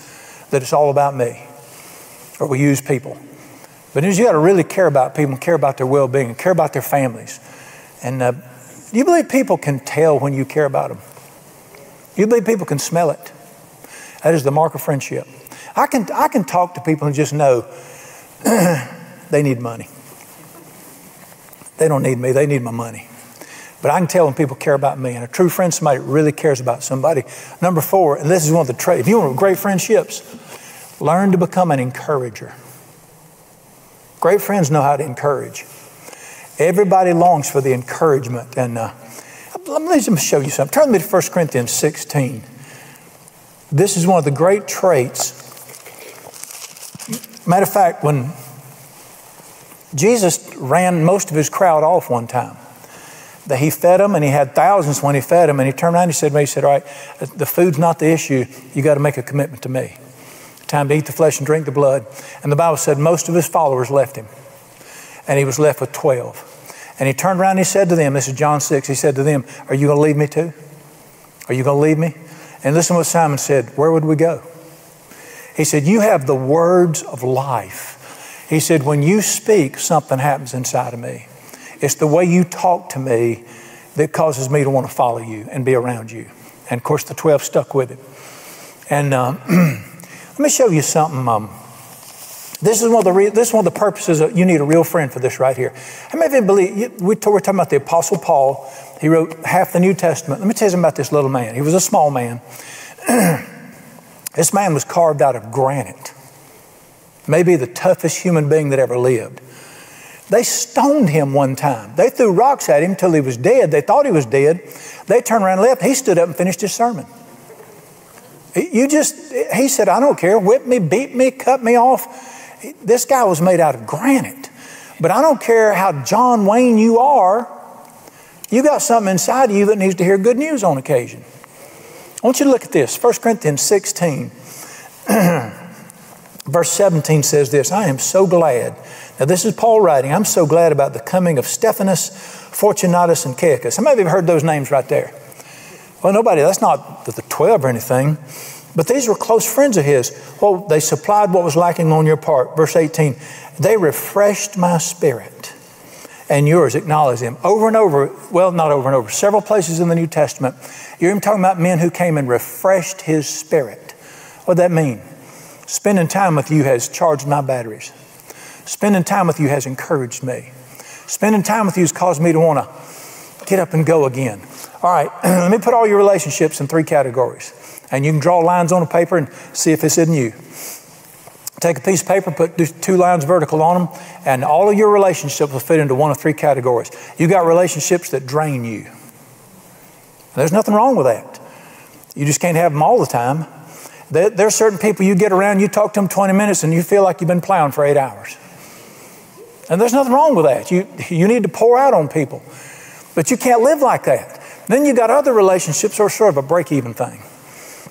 that it's all about me, or we use people. But you got to really care about people care about their well being and care about their families. And uh, do you believe people can tell when you care about them? You believe people can smell it? That is the mark of friendship. I can, I can talk to people and just know they need money. They don't need me, they need my money. But I can tell when people care about me. And a true friend, somebody really cares about somebody. Number four, and this is one of the traits, if you want great friendships, learn to become an encourager. Great friends know how to encourage. Everybody longs for the encouragement. And uh, let me just show you something. Turn me to 1 Corinthians 16. This is one of the great traits. Matter of fact, when Jesus ran most of his crowd off one time, that he fed them and he had thousands when he fed them. And he turned around and he said to me, he said, All right, the food's not the issue. You got to make a commitment to me. Time to eat the flesh and drink the blood. And the Bible said most of his followers left him. And he was left with 12. And he turned around and he said to them, This is John 6, he said to them, Are you going to leave me too? Are you going to leave me? And listen what Simon said, Where would we go? He said, You have the words of life. He said, When you speak, something happens inside of me. It's the way you talk to me that causes me to want to follow you and be around you. And of course, the 12 stuck with it. And um, let me show you something. Um, this is one of the re- this is one of the purposes of, you need a real friend for this right here. How many of you believe we we're talking about the Apostle Paul? He wrote half the New Testament. Let me tell you about this little man. He was a small man. this man was carved out of granite. Maybe the toughest human being that ever lived. They stoned him one time. They threw rocks at him till he was dead. They thought he was dead. They turned around and left. He stood up and finished his sermon. You just, he said, I don't care. Whip me, beat me, cut me off. This guy was made out of granite. But I don't care how John Wayne you are, you got something inside of you that needs to hear good news on occasion. I want you to look at this 1 Corinthians 16. Verse 17 says this I am so glad. Now, this is Paul writing. I'm so glad about the coming of Stephanas, Fortunatus, and Caicus. Many of you have heard those names right there? Well, nobody, that's not the 12 or anything. But these were close friends of his. Well, they supplied what was lacking on your part. Verse 18, they refreshed my spirit and yours. Acknowledge them. Over and over, well, not over and over, several places in the New Testament, you're even talking about men who came and refreshed his spirit. What does that mean? Spending time with you has charged my batteries. Spending time with you has encouraged me. Spending time with you has caused me to want to get up and go again. All right, let me put all your relationships in three categories and you can draw lines on a paper and see if it's in you. Take a piece of paper, put two lines vertical on them, and all of your relationships will fit into one of three categories. You got relationships that drain you. There's nothing wrong with that. You just can't have them all the time. There, are certain people you get around, you talk to them 20 minutes, and you feel like you've been plowing for eight hours. And there's nothing wrong with that. You, you need to pour out on people. But you can't live like that. Then you got other relationships that are sort of a break even thing.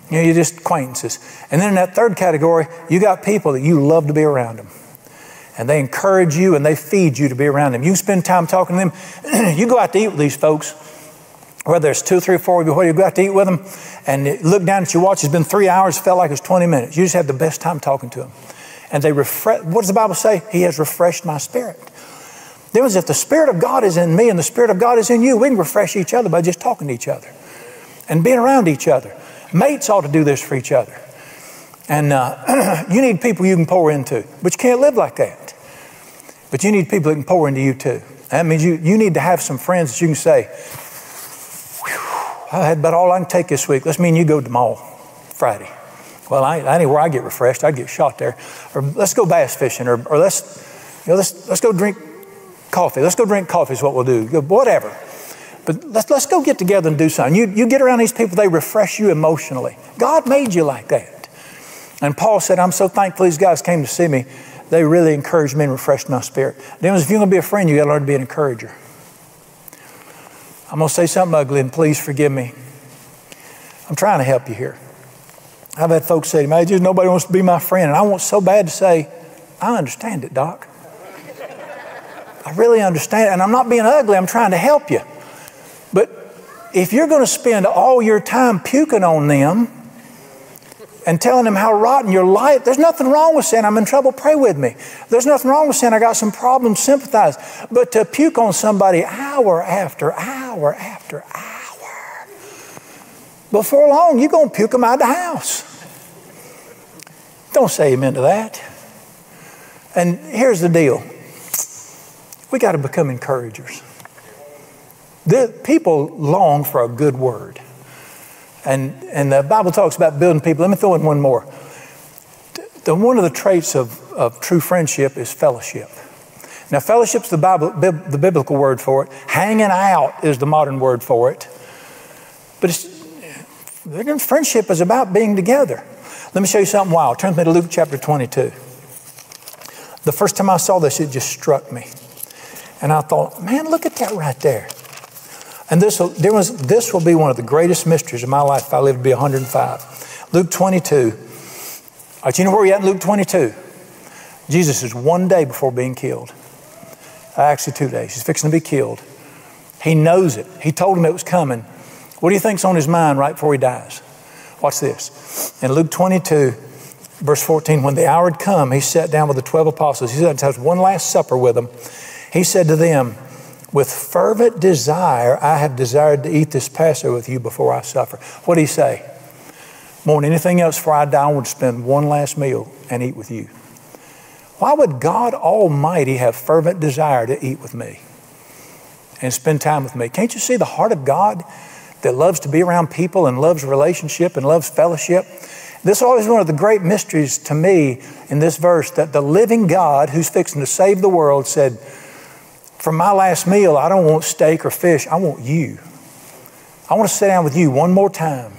You know, you're just acquaintances. And then in that third category, you got people that you love to be around them. And they encourage you and they feed you to be around them. You spend time talking to them. you go out to eat with these folks, whether it's two, three, four of you, whether you go out to eat with them and look down at your watch, it's been three hours, felt like it's 20 minutes. You just had the best time talking to them. And they refresh, what does the Bible say? He has refreshed my spirit. Then was if the Spirit of God is in me and the Spirit of God is in you, we can refresh each other by just talking to each other and being around each other. Mates ought to do this for each other. And uh, you need people you can pour into, but you can't live like that. But you need people that can pour into you too. That means you, you need to have some friends that you can say, I had about all I can take this week. Let's mean you go to mall Friday. Well, I, I anywhere I get refreshed, I get shot there. Or let's go bass fishing, or, or let's, you know, let's, let's go drink coffee. Let's go drink coffee is what we'll do. Whatever. But let's, let's go get together and do something. You, you get around these people, they refresh you emotionally. God made you like that. And Paul said, I'm so thankful these guys came to see me. They really encouraged me and refreshed my spirit. Then, if you're going to be a friend, you got to learn to be an encourager. I'm going to say something ugly, and please forgive me. I'm trying to help you here. I've had folks say to me, just nobody wants to be my friend. And I want so bad to say, I understand it, Doc. I really understand. It. And I'm not being ugly, I'm trying to help you. If you're going to spend all your time puking on them and telling them how rotten your life, there's nothing wrong with saying, I'm in trouble, pray with me. There's nothing wrong with saying, I got some problems, sympathize. But to puke on somebody hour after hour after hour, before long, you're going to puke them out of the house. Don't say amen to that. And here's the deal we got to become encouragers. The people long for a good word. And, and the Bible talks about building people. Let me throw in one more. The, one of the traits of, of true friendship is fellowship. Now, fellowship's the, Bible, the biblical word for it. Hanging out is the modern word for it. But friendship is about being together. Let me show you something wild. Turn with me to Luke chapter 22. The first time I saw this, it just struck me. And I thought, man, look at that right there. And this will, this will be one of the greatest mysteries of my life if I live to be 105. Luke 22. All right, you know where we at in Luke 22? Jesus is one day before being killed. Uh, actually, two days. He's fixing to be killed. He knows it. He told him it was coming. What do you think's on his mind right before he dies? Watch this. In Luke 22, verse 14, when the hour had come, he sat down with the 12 apostles. He has one last supper with them. He said to them, With fervent desire, I have desired to eat this Passover with you before I suffer. What did he say? More than anything else, before I die, I to spend one last meal and eat with you. Why would God Almighty have fervent desire to eat with me and spend time with me? Can't you see the heart of God that loves to be around people and loves relationship and loves fellowship? This is always one of the great mysteries to me in this verse that the living God who's fixing to save the world said, For my last meal, I don't want steak or fish, I want you. I want to sit down with you one more time.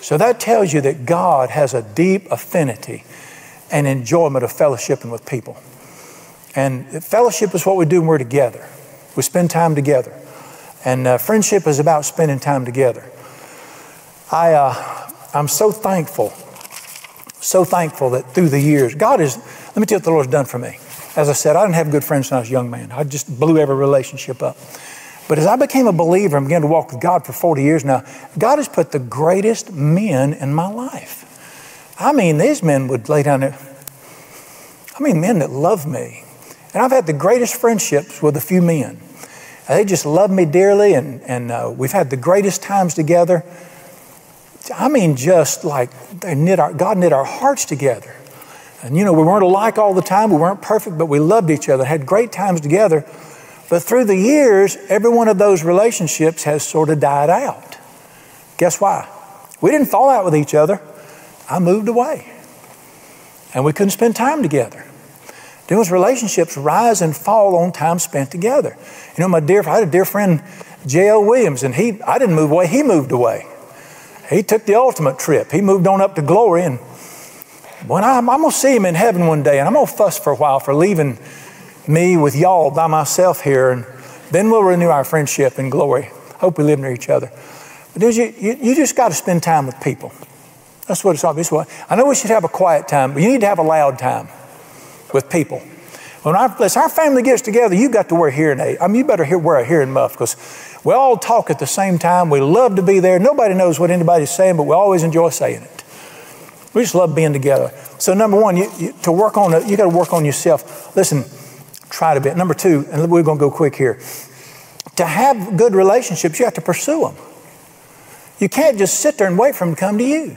So that tells you that God has a deep affinity and enjoyment of fellowshipping with people. And fellowship is what we do when we're together. We spend time together. And uh, friendship is about spending time together. I, uh, I'm so thankful, so thankful that through the years, God is, let me tell you what the Lord's done for me. As I said, I didn't have good friends when I was a young man. I just blew every relationship up. But as I became a believer and began to walk with God for 40 years now, God has put the greatest men in my life. I mean, these men would lay down there. I mean, men that love me. And I've had the greatest friendships with a few men. They just love me dearly, and, and uh, we've had the greatest times together. I mean, just like they knit our, God knit our hearts together. And you know, we weren't alike all the time, we weren't perfect, but we loved each other, had great times together. But through the years, every one of those relationships has sort of died out. Guess why? We didn't fall out with each other. I moved away. And we couldn't spend time together. Those relationships rise and fall on time spent together. You know, my dear, I had a dear friend, J.L. Williams, and he, I didn't move away, he moved away. He took the ultimate trip. He moved on up to glory. And when I'm, I'm going to see him in heaven one day, and I'm going to fuss for a while for leaving me with y'all by myself here, and then we'll renew our friendship in glory. Hope we live near each other. But you, you, you just got to spend time with people. That's what it's all about. I know we should have a quiet time, but you need to have a loud time with people. When our, our family gets together, you got to wear hearing aid. I mean, you better hear, wear a hearing muff because we all talk at the same time. We love to be there. Nobody knows what anybody's saying, but we always enjoy saying it. We just love being together. So number one, you, you, to work on you got to work on yourself. Listen, try it a bit. Number two, and we're going to go quick here. To have good relationships, you have to pursue them. You can't just sit there and wait for them to come to you.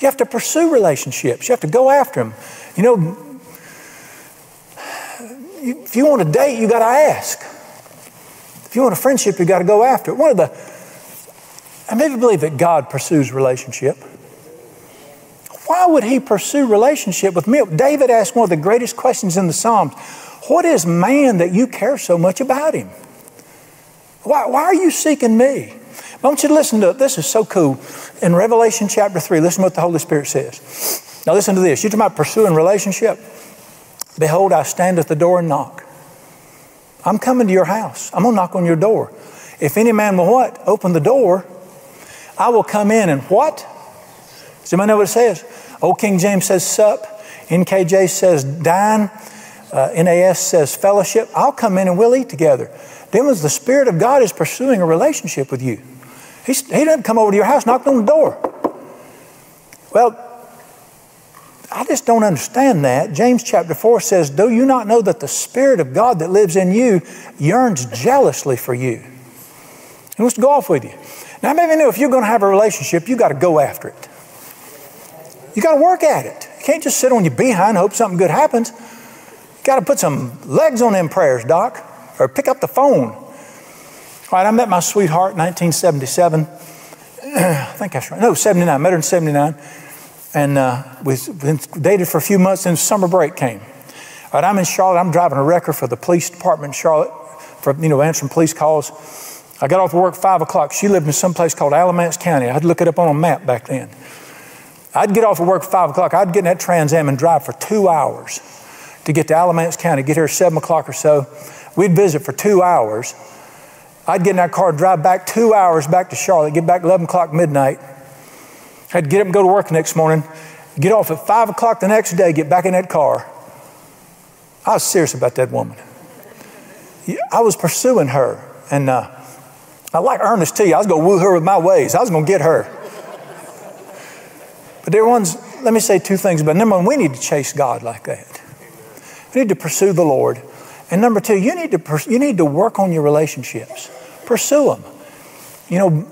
You have to pursue relationships. You have to go after them. You know, if you want a date, you got to ask. If you want a friendship, you got to go after it. One of the, I maybe believe that God pursues relationship. Why would He pursue relationship with me? David asked one of the greatest questions in the Psalms What is man that you care so much about him? Why, why are you seeking me? I want you to listen to it. This is so cool. In Revelation chapter 3, listen to what the Holy Spirit says. Now, listen to this. You're talking about pursuing relationship. Behold, I stand at the door and knock. I'm coming to your house. I'm going to knock on your door. If any man will what? Open the door. I will come in and what? Anybody know what it says? Old King James says sup. NKJ says dine. Uh, NAS says fellowship. I'll come in and we'll eat together. Was the Spirit of God is pursuing a relationship with you. He's, he didn't come over to your house, knock on the door. Well, I just don't understand that. James chapter 4 says, Do you not know that the Spirit of God that lives in you yearns jealously for you? He wants to go off with you. Now, maybe know if you're going to have a relationship, you got to go after it. You got to work at it. You can't just sit on your behind and hope something good happens. You got to put some legs on them prayers, Doc, or pick up the phone all right, I met my sweetheart in 1977. I think that's right. No, 79. I met her in 79. And uh, we dated for a few months, and summer break came. All right, I'm in Charlotte. I'm driving a wrecker for the police department in Charlotte for, you know, answering police calls. I got off work 5 o'clock. She lived in some place called Alamance County. I had to look it up on a map back then. I'd get off of work at 5 o'clock. I'd get in that Trans Am and drive for two hours to get to Alamance County, get here at 7 o'clock or so. We'd visit for two hours I'd get in that car, drive back two hours back to Charlotte, get back 11 o'clock midnight. I'd get up and go to work next morning, get off at 5 o'clock the next day, get back in that car. I was serious about that woman. I was pursuing her. And uh, I like Ernest T. I was going to woo her with my ways. I was going to get her. But dear ones, let me say two things about number one, we need to chase God like that. We need to pursue the Lord. And number two, you need to, you need to work on your relationships. Pursue them. You know,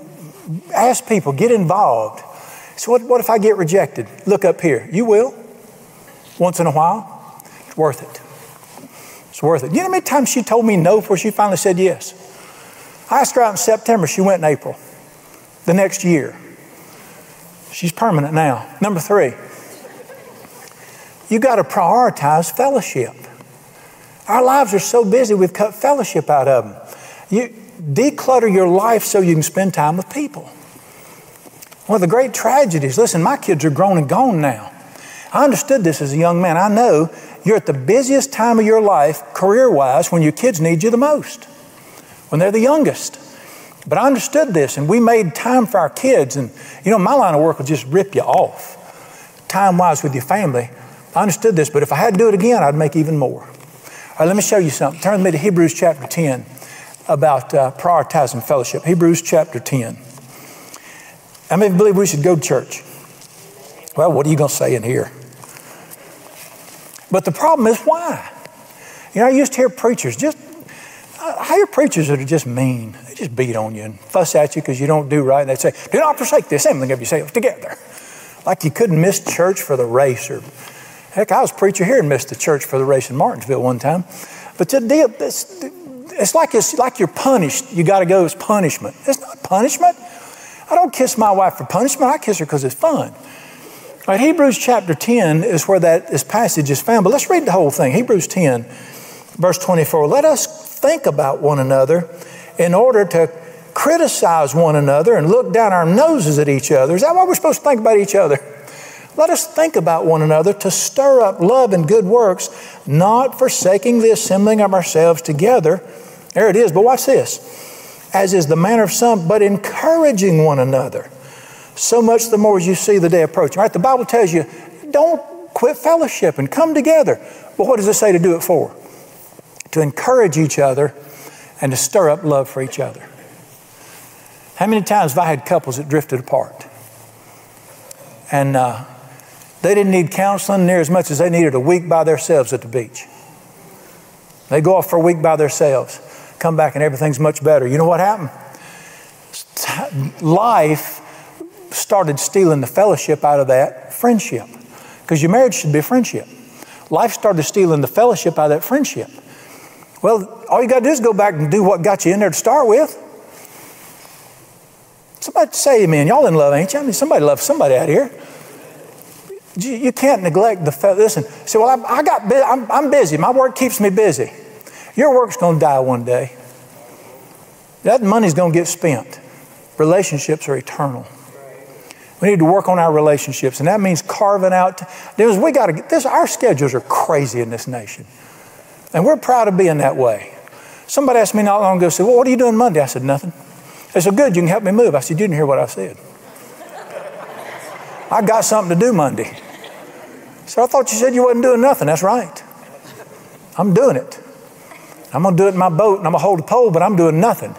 ask people, get involved. So, what, what if I get rejected? Look up here. You will. Once in a while. It's worth it. It's worth it. You know how many times she told me no before she finally said yes? I asked her out in September. She went in April. The next year. She's permanent now. Number three, you got to prioritize fellowship. Our lives are so busy, we've cut fellowship out of them. You declutter your life so you can spend time with people. One of the great tragedies, listen, my kids are grown and gone now. I understood this as a young man. I know you're at the busiest time of your life, career wise, when your kids need you the most, when they're the youngest. But I understood this, and we made time for our kids. And, you know, my line of work will just rip you off, time wise with your family. I understood this, but if I had to do it again, I'd make even more. All right, let me show you something. Turn me to Hebrews chapter 10 about uh, prioritizing fellowship. Hebrews chapter 10. I mean, believe we should go to church. Well, what are you going to say in here? But the problem is why? You know, I used to hear preachers just Uh, I hear preachers that are just mean. They just beat on you and fuss at you because you don't do right. And they say, Do not forsake the assembling of yourselves together. Like you couldn't miss church for the race. Or heck, I was preacher here and missed the church for the race in Martinsville one time. But the deal, it's, it's like it's like you're punished. You got to go as punishment. It's not punishment. I don't kiss my wife for punishment. I kiss her because it's fun. Right, Hebrews chapter 10 is where that this passage is found. But let's read the whole thing. Hebrews 10, verse 24. Let us think about one another in order to criticize one another and look down our noses at each other. Is that why we're supposed to think about each other? Let us think about one another to stir up love and good works, not forsaking the assembling of ourselves together. There it is, but watch this. As is the manner of some, but encouraging one another. So much the more as you see the day approaching. Right? The Bible tells you, don't quit fellowship and come together. But what does it say to do it for? To encourage each other and to stir up love for each other. How many times have I had couples that drifted apart? And uh, they didn't need counseling near as much as they needed a week by themselves at the beach. They go off for a week by themselves, come back, and everything's much better. You know what happened? Life started stealing the fellowship out of that friendship. Because your marriage should be friendship. Life started stealing the fellowship out of that friendship. Well, all you got to do is go back and do what got you in there to start with. Somebody say amen. Y'all in love, ain't you? I mean, somebody loves somebody out here. You can't neglect the fellow. Listen, say, well, I, I got, I'm, I'm busy. My work keeps me busy. Your work's going to die one day. That money's going to get spent. Relationships are eternal. We need to work on our relationships, and that means carving out. We got to get this. Our schedules are crazy in this nation. And we're proud of being that way. Somebody asked me not long ago, said, Well, what are you doing Monday? I said, Nothing. They said, Good, you can help me move. I said, You didn't hear what I said. I got something to do Monday. So I thought you said you wasn't doing nothing. That's right. I'm doing it. I'm going to do it in my boat and I'm going to hold a pole, but I'm doing nothing.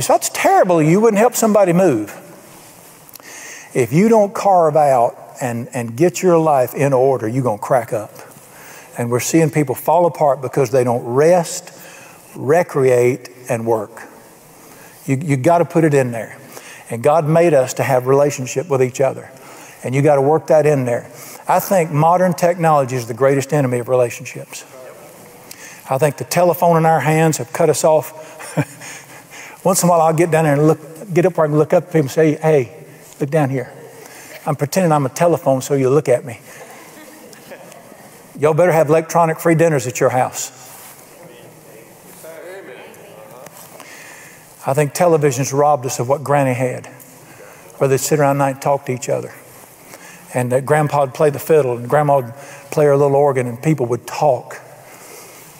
Say, That's terrible. You wouldn't help somebody move. If you don't carve out and, and get your life in order, you're going to crack up. And we're seeing people fall apart because they don't rest, recreate, and work. You, you got to put it in there. And God made us to have relationship with each other. And you got to work that in there. I think modern technology is the greatest enemy of relationships. I think the telephone in our hands have cut us off. Once in a while, I'll get down there and look, get up can look up at people and say, hey, look down here. I'm pretending I'm a telephone so you look at me. Y'all better have electronic free dinners at your house. I think television's robbed us of what Granny had, where they'd sit around at night and talk to each other. And uh, Grandpa would play the fiddle, and Grandma would play her little organ, and people would talk.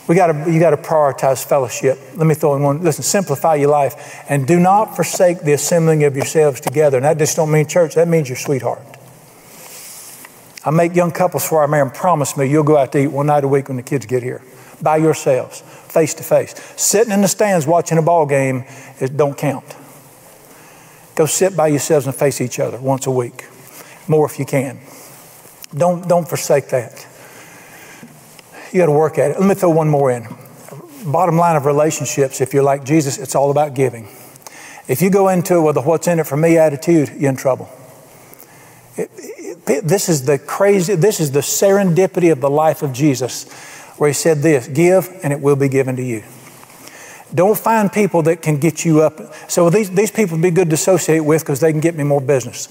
We got to, you got to prioritize fellowship. Let me throw in one. Listen, simplify your life and do not forsake the assembling of yourselves together. And that just don't mean church. That means your sweetheart. I make young couples before I marry them promise me you'll go out to eat one night a week when the kids get here by yourselves, face to face. Sitting in the stands watching a ball game it don't count. Go sit by yourselves and face each other once a week, more if you can. Don't, don't forsake that. You got to work at it. Let me throw one more in. Bottom line of relationships, if you're like Jesus, it's all about giving. If you go into it with a what's in it for me attitude, you're in trouble. It, this is the crazy, this is the serendipity of the life of Jesus, where he said this give and it will be given to you. Don't find people that can get you up. So these, these people would be good to associate with because they can get me more business.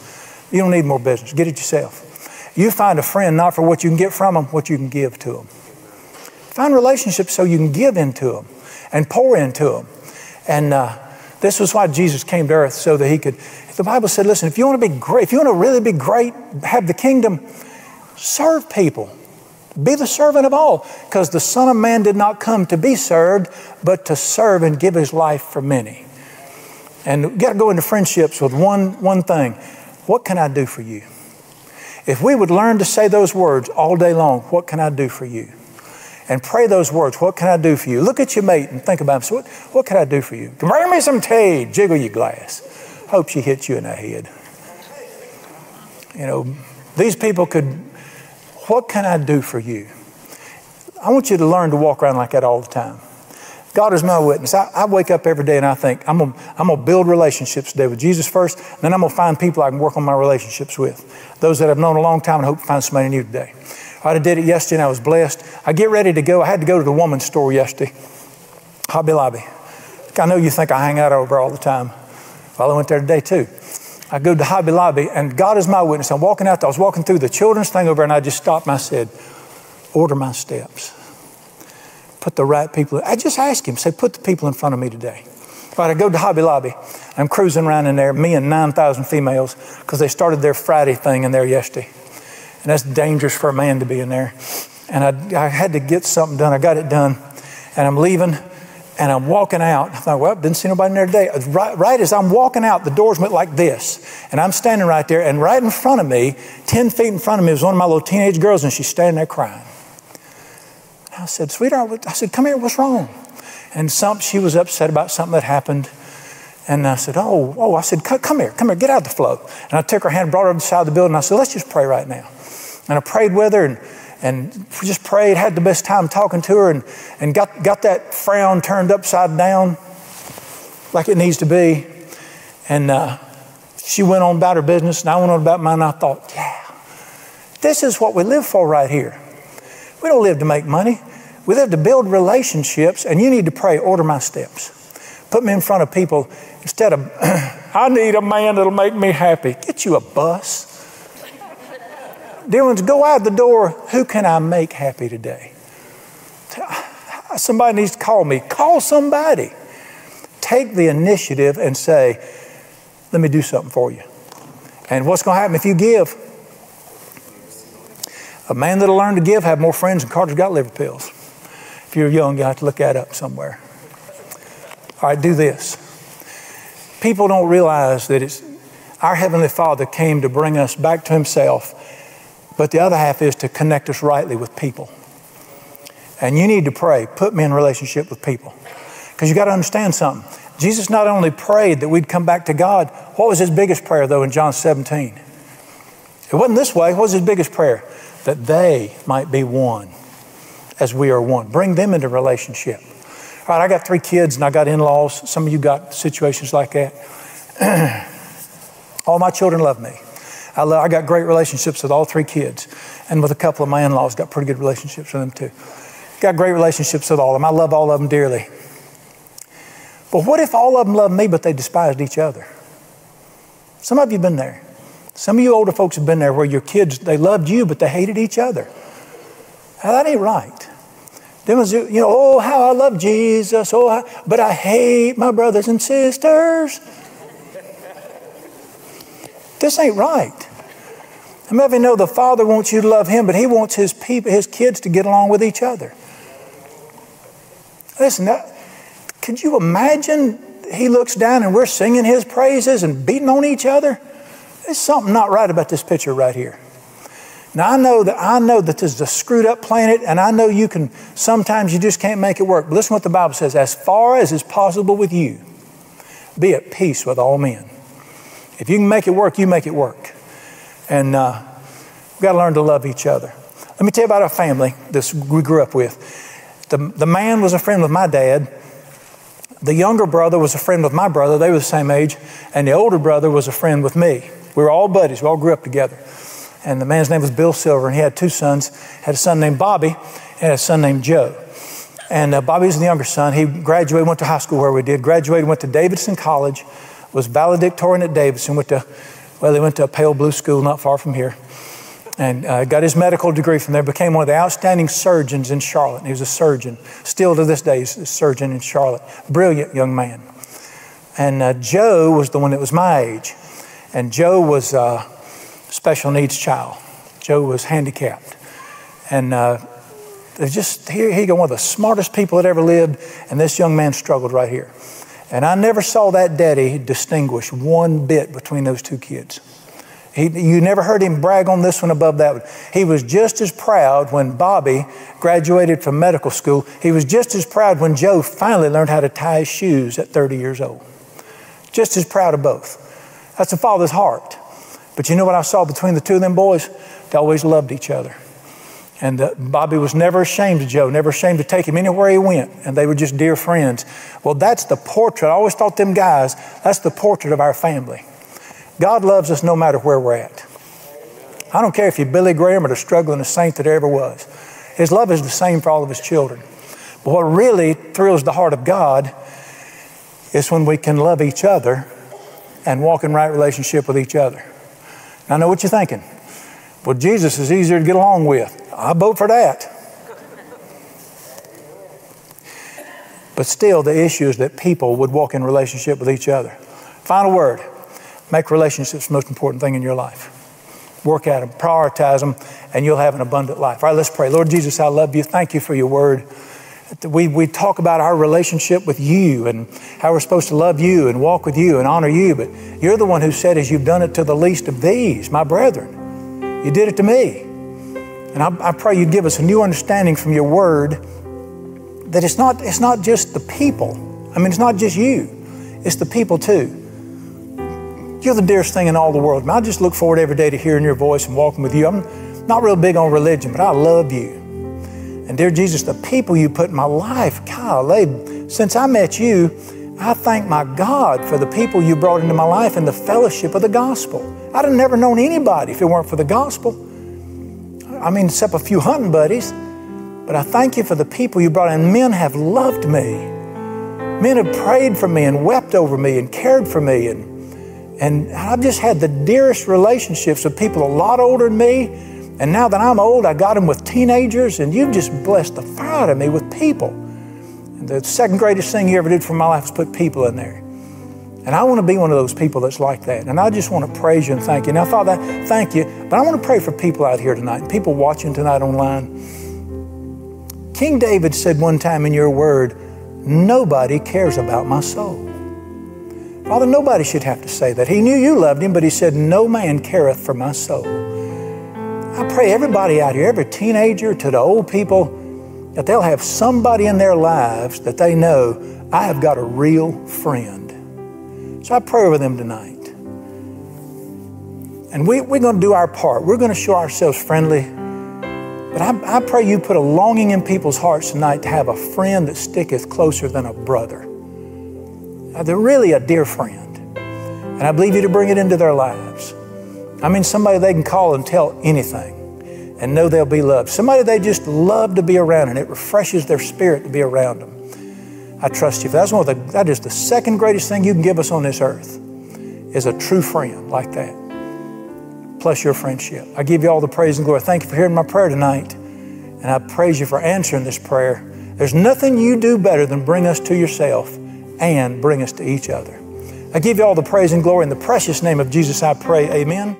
You don't need more business. Get it yourself. You find a friend not for what you can get from them, what you can give to them. Find relationships so you can give into them and pour into them. And uh, this was why Jesus came to earth so that he could. The Bible said, listen, if you want to be great, if you want to really be great, have the kingdom, serve people. Be the servant of all, because the Son of Man did not come to be served, but to serve and give his life for many. And you got to go into friendships with one, one thing. What can I do for you? If we would learn to say those words all day long, what can I do for you? And pray those words. What can I do for you? Look at your mate and think about him. So what, what can I do for you? Bring me some tea. Jiggle your glass. Hope she hits you in the head. You know, these people could, what can I do for you? I want you to learn to walk around like that all the time. God is my witness. I, I wake up every day and I think, I'm going I'm to build relationships today with Jesus first, then I'm going to find people I can work on my relationships with. Those that I've known a long time and hope to find somebody new today. I did it yesterday and I was blessed. I get ready to go. I had to go to the woman's store yesterday, Hobby Lobby. I know you think I hang out over all the time. Well, I went there today too. I go to Hobby Lobby, and God is my witness. I'm walking out. There. I was walking through the children's thing over, and I just stopped and I said, "Order my steps. Put the right people." I just asked him, "Say, put the people in front of me today." Right, I go to Hobby Lobby. I'm cruising around in there, me and 9,000 females, because they started their Friday thing in there yesterday and that's dangerous for a man to be in there. And I, I had to get something done. I got it done, and I'm leaving, and I'm walking out. I thought, well, didn't see nobody in there today. Right, right as I'm walking out, the doors went like this, and I'm standing right there, and right in front of me, 10 feet in front of me, was one of my little teenage girls, and she's standing there crying. I said, sweetheart, I said, come here, what's wrong? And some, she was upset about something that happened. And I said, Oh, oh, I said, come here, come here, get out of the flow. And I took her hand, brought her to the side of the building. And I said, Let's just pray right now. And I prayed with her and, and just prayed, had the best time talking to her, and, and got, got that frown turned upside down like it needs to be. And uh, she went on about her business, and I went on about mine. And I thought, yeah, this is what we live for right here. We don't live to make money. We live to build relationships, and you need to pray, order my steps. Put me in front of people instead of, I need a man that'll make me happy. Get you a bus. Ones, go out the door. Who can I make happy today? Somebody needs to call me. Call somebody. Take the initiative and say, let me do something for you. And what's going to happen if you give? A man that'll learn to give have more friends than Carter's got liver pills. If you're young, you have to look that up somewhere. All right, do this. People don't realize that it's our Heavenly Father came to bring us back to Himself but the other half is to connect us rightly with people. And you need to pray, put me in relationship with people. Because you got to understand something. Jesus not only prayed that we'd come back to God, what was his biggest prayer though in John 17? It wasn't this way. What was his biggest prayer? That they might be one as we are one. Bring them into relationship. All right, I got three kids and I got in laws. Some of you got situations like that. All my children love me. I, love, I got great relationships with all three kids, and with a couple of my in-laws, got pretty good relationships with them too. Got great relationships with all of them. I love all of them dearly. But what if all of them loved me, but they despised each other? Some of you have been there. Some of you older folks have been there where your kids, they loved you, but they hated each other. Now, that ain't right. Them was, you know, oh, how I love Jesus, oh, how, but I hate my brothers and sisters. This ain't right. How many of you know the Father wants you to love Him, but He wants His people, His kids to get along with each other? Listen, that, could you imagine he looks down and we're singing his praises and beating on each other? There's something not right about this picture right here. Now I know that I know that this is a screwed up planet, and I know you can sometimes you just can't make it work. But listen what the Bible says: as far as is possible with you, be at peace with all men. If you can make it work, you make it work. And uh, we've got to learn to love each other. Let me tell you about our family this we grew up with. The, the man was a friend with my dad. The younger brother was a friend with my brother. They were the same age. And the older brother was a friend with me. We were all buddies. We all grew up together. And the man's name was Bill Silver, and he had two sons. Had a son named Bobby and a son named Joe. And uh, Bobby was the younger son. He graduated, went to high school where we did. Graduated, went to Davidson College, was valedictorian at Davidson. Went to, well, he went to a pale blue school not far from here, and uh, got his medical degree from there. Became one of the outstanding surgeons in Charlotte. He was a surgeon, still to this day, he's a surgeon in Charlotte. Brilliant young man. And uh, Joe was the one that was my age, and Joe was a special needs child. Joe was handicapped. And uh, just here he go one of the smartest people that ever lived, and this young man struggled right here. And I never saw that daddy distinguish one bit between those two kids. He, you never heard him brag on this one above that one. He was just as proud when Bobby graduated from medical school. He was just as proud when Joe finally learned how to tie his shoes at 30 years old. Just as proud of both. That's a father's heart. But you know what I saw between the two of them boys? They always loved each other. And uh, Bobby was never ashamed of Joe, never ashamed to take him anywhere he went. And they were just dear friends. Well, that's the portrait. I always thought them guys, that's the portrait of our family. God loves us no matter where we're at. I don't care if you're Billy Graham or the struggling saint that ever was. His love is the same for all of his children. But what really thrills the heart of God is when we can love each other and walk in right relationship with each other. I know what you're thinking. Well, Jesus is easier to get along with. I vote for that. But still, the issue is that people would walk in relationship with each other. Final word make relationships the most important thing in your life. Work at them, prioritize them, and you'll have an abundant life. All right, let's pray. Lord Jesus, I love you. Thank you for your word. We, we talk about our relationship with you and how we're supposed to love you and walk with you and honor you, but you're the one who said, as you've done it to the least of these, my brethren, you did it to me. And I, I pray you'd give us a new understanding from your word that it's not, it's not just the people. I mean, it's not just you, it's the people too. You're the dearest thing in all the world. I just look forward every day to hearing your voice and walking with you. I'm not real big on religion, but I love you. And dear Jesus, the people you put in my life, golly, since I met you, I thank my God for the people you brought into my life and the fellowship of the gospel. I'd have never known anybody if it weren't for the gospel. I mean, except a few hunting buddies. But I thank you for the people you brought in. Men have loved me. Men have prayed for me and wept over me and cared for me. And, and I've just had the dearest relationships with people a lot older than me and now that I'm old, I got them with teenagers, and you've just blessed the fire out of me with people. And the second greatest thing you ever did for my life was put people in there. And I want to be one of those people that's like that. And I just want to praise you and thank you. Now, Father, thank you. But I want to pray for people out here tonight, people watching tonight online. King David said one time in your word, Nobody cares about my soul. Father, nobody should have to say that. He knew you loved him, but he said, No man careth for my soul. I pray everybody out here, every teenager to the old people, that they'll have somebody in their lives that they know I have got a real friend. So I pray over them tonight. And we, we're going to do our part. We're going to show ourselves friendly. But I, I pray you put a longing in people's hearts tonight to have a friend that sticketh closer than a brother. Now, they're really a dear friend. And I believe you to bring it into their lives. I mean, somebody they can call and tell anything and know they'll be loved. Somebody they just love to be around and it refreshes their spirit to be around them. I trust you. That's one of the, that is the second greatest thing you can give us on this earth is a true friend like that. Plus your friendship. I give you all the praise and glory. Thank you for hearing my prayer tonight. And I praise you for answering this prayer. There's nothing you do better than bring us to yourself and bring us to each other. I give you all the praise and glory in the precious name of Jesus, I pray. Amen.